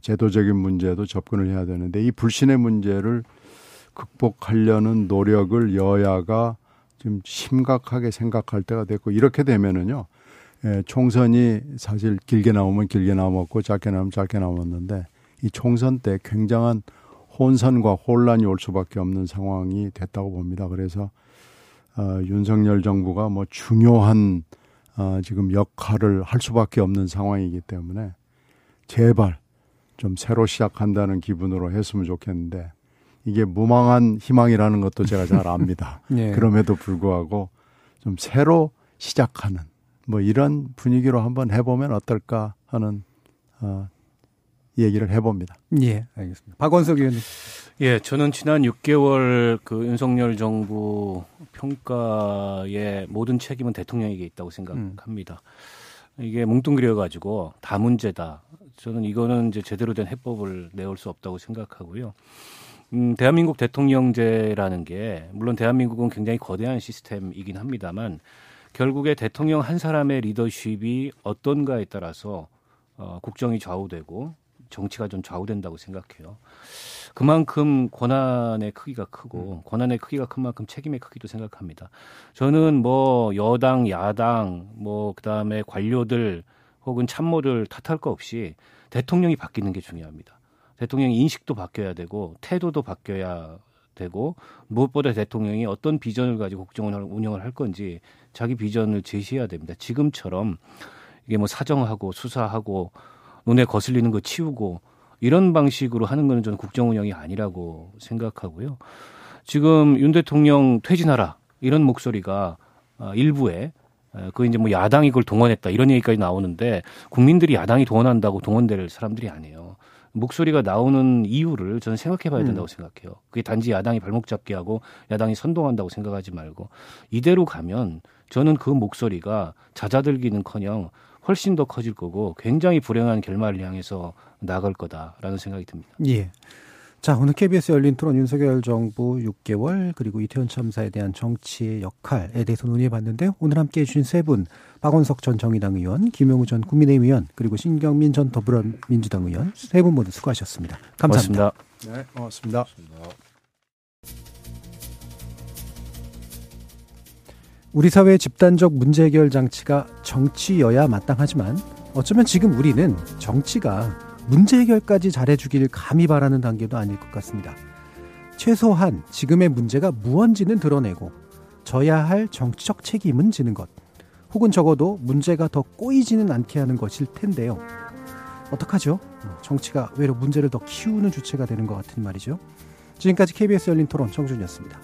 제도적인 문제도 접근을 해야 되는데 이 불신의 문제를 극복하려는 노력을 여야가 좀 심각하게 생각할 때가 됐고 이렇게 되면은요. 예, 총선이 사실 길게 나오면 길게 남았고 짧게 나오면 짧게 남았는데 이 총선 때 굉장한 혼선과 혼란이 올 수밖에 없는 상황이 됐다고 봅니다. 그래서 어, 윤석열 정부가 뭐 중요한 어, 지금 역할을 할 수밖에 없는 상황이기 때문에 제발 좀 새로 시작한다는 기분으로 했으면 좋겠는데 이게 무망한 희망이라는 것도 제가 잘 압니다. 예. 그럼에도 불구하고 좀 새로 시작하는 뭐 이런 분위기로 한번 해보면 어떨까 하는 어, 얘기를 해봅니다. 예, 알겠습니다. 박원석 의원님. 예, 저는 지난 6개월 그 윤석열 정부 평가의 모든 책임은 대통령에게 있다고 생각합니다. 이게 뭉뚱그려 가지고 다 문제다. 저는 이거는 이제 제대로 된 해법을 내올 수 없다고 생각하고요. 음, 대한민국 대통령제라는 게 물론 대한민국은 굉장히 거대한 시스템이긴 합니다만 결국에 대통령 한 사람의 리더십이 어떤가에 따라서 어, 국정이 좌우되고 정치가 좀 좌우된다고 생각해요. 그만큼 권한의 크기가 크고 권한의 크기가 큰 만큼 책임의 크기도 생각합니다. 저는 뭐 여당, 야당, 뭐 그다음에 관료들 혹은 참모들 탓할 거 없이 대통령이 바뀌는 게 중요합니다. 대통령의 인식도 바뀌어야 되고 태도도 바뀌어야 되고 무엇보다 대통령이 어떤 비전을 가지고 국정을 운영을 할 건지 자기 비전을 제시해야 됩니다. 지금처럼 이게 뭐 사정하고 수사하고 눈에 거슬리는 거 치우고 이런 방식으로 하는 거는 저는 국정 운영이 아니라고 생각하고요. 지금 윤 대통령 퇴진하라 이런 목소리가 아, 일부에 그 이제 뭐 야당이 그걸 동원했다 이런 얘기까지 나오는데 국민들이 야당이 동원한다고 동원될 사람들이 아니에요. 목소리가 나오는 이유를 저는 생각해 봐야 된다고 생각해요. 그게 단지 야당이 발목 잡게 하고 야당이 선동한다고 생각하지 말고 이대로 가면 저는 그 목소리가 잦아들기는 커녕 훨씬 더 커질 거고 굉장히 불행한 결말을 향해서 나갈 거다라는 생각이 듭니다. 예. 자, 오늘 KBS 열린 토론 윤석열 정부 6개월 그리고 이태원 참사에 대한 정치의 역할에 대해서 논의해 봤는데요. 오늘 함께 해 주신 세 분, 박원석 전 정의당 의원, 김용우 전 국민의힘 의원, 그리고 신경민 전 더불어민주당 의원 세 분 모두 수고하셨습니다. 감사합니다. 고맙습니다. 네, 고맙습니다. 우리 사회의 집단적 문제 해결 장치가 정치여야 마땅하지만 어쩌면 지금 우리는 정치가 문제 해결까지 잘해주길 감히 바라는 단계도 아닐 것 같습니다. 최소한 지금의 문제가 무언지는 드러내고 져야 할 정치적 책임은 지는 것. 혹은 적어도 문제가 더 꼬이지는 않게 하는 것일 텐데요. 어떡하죠? 정치가 외로 문제를 더 키우는 주체가 되는 것 같은 말이죠. 지금까지 KBS 열린 토론 정준이었습니다.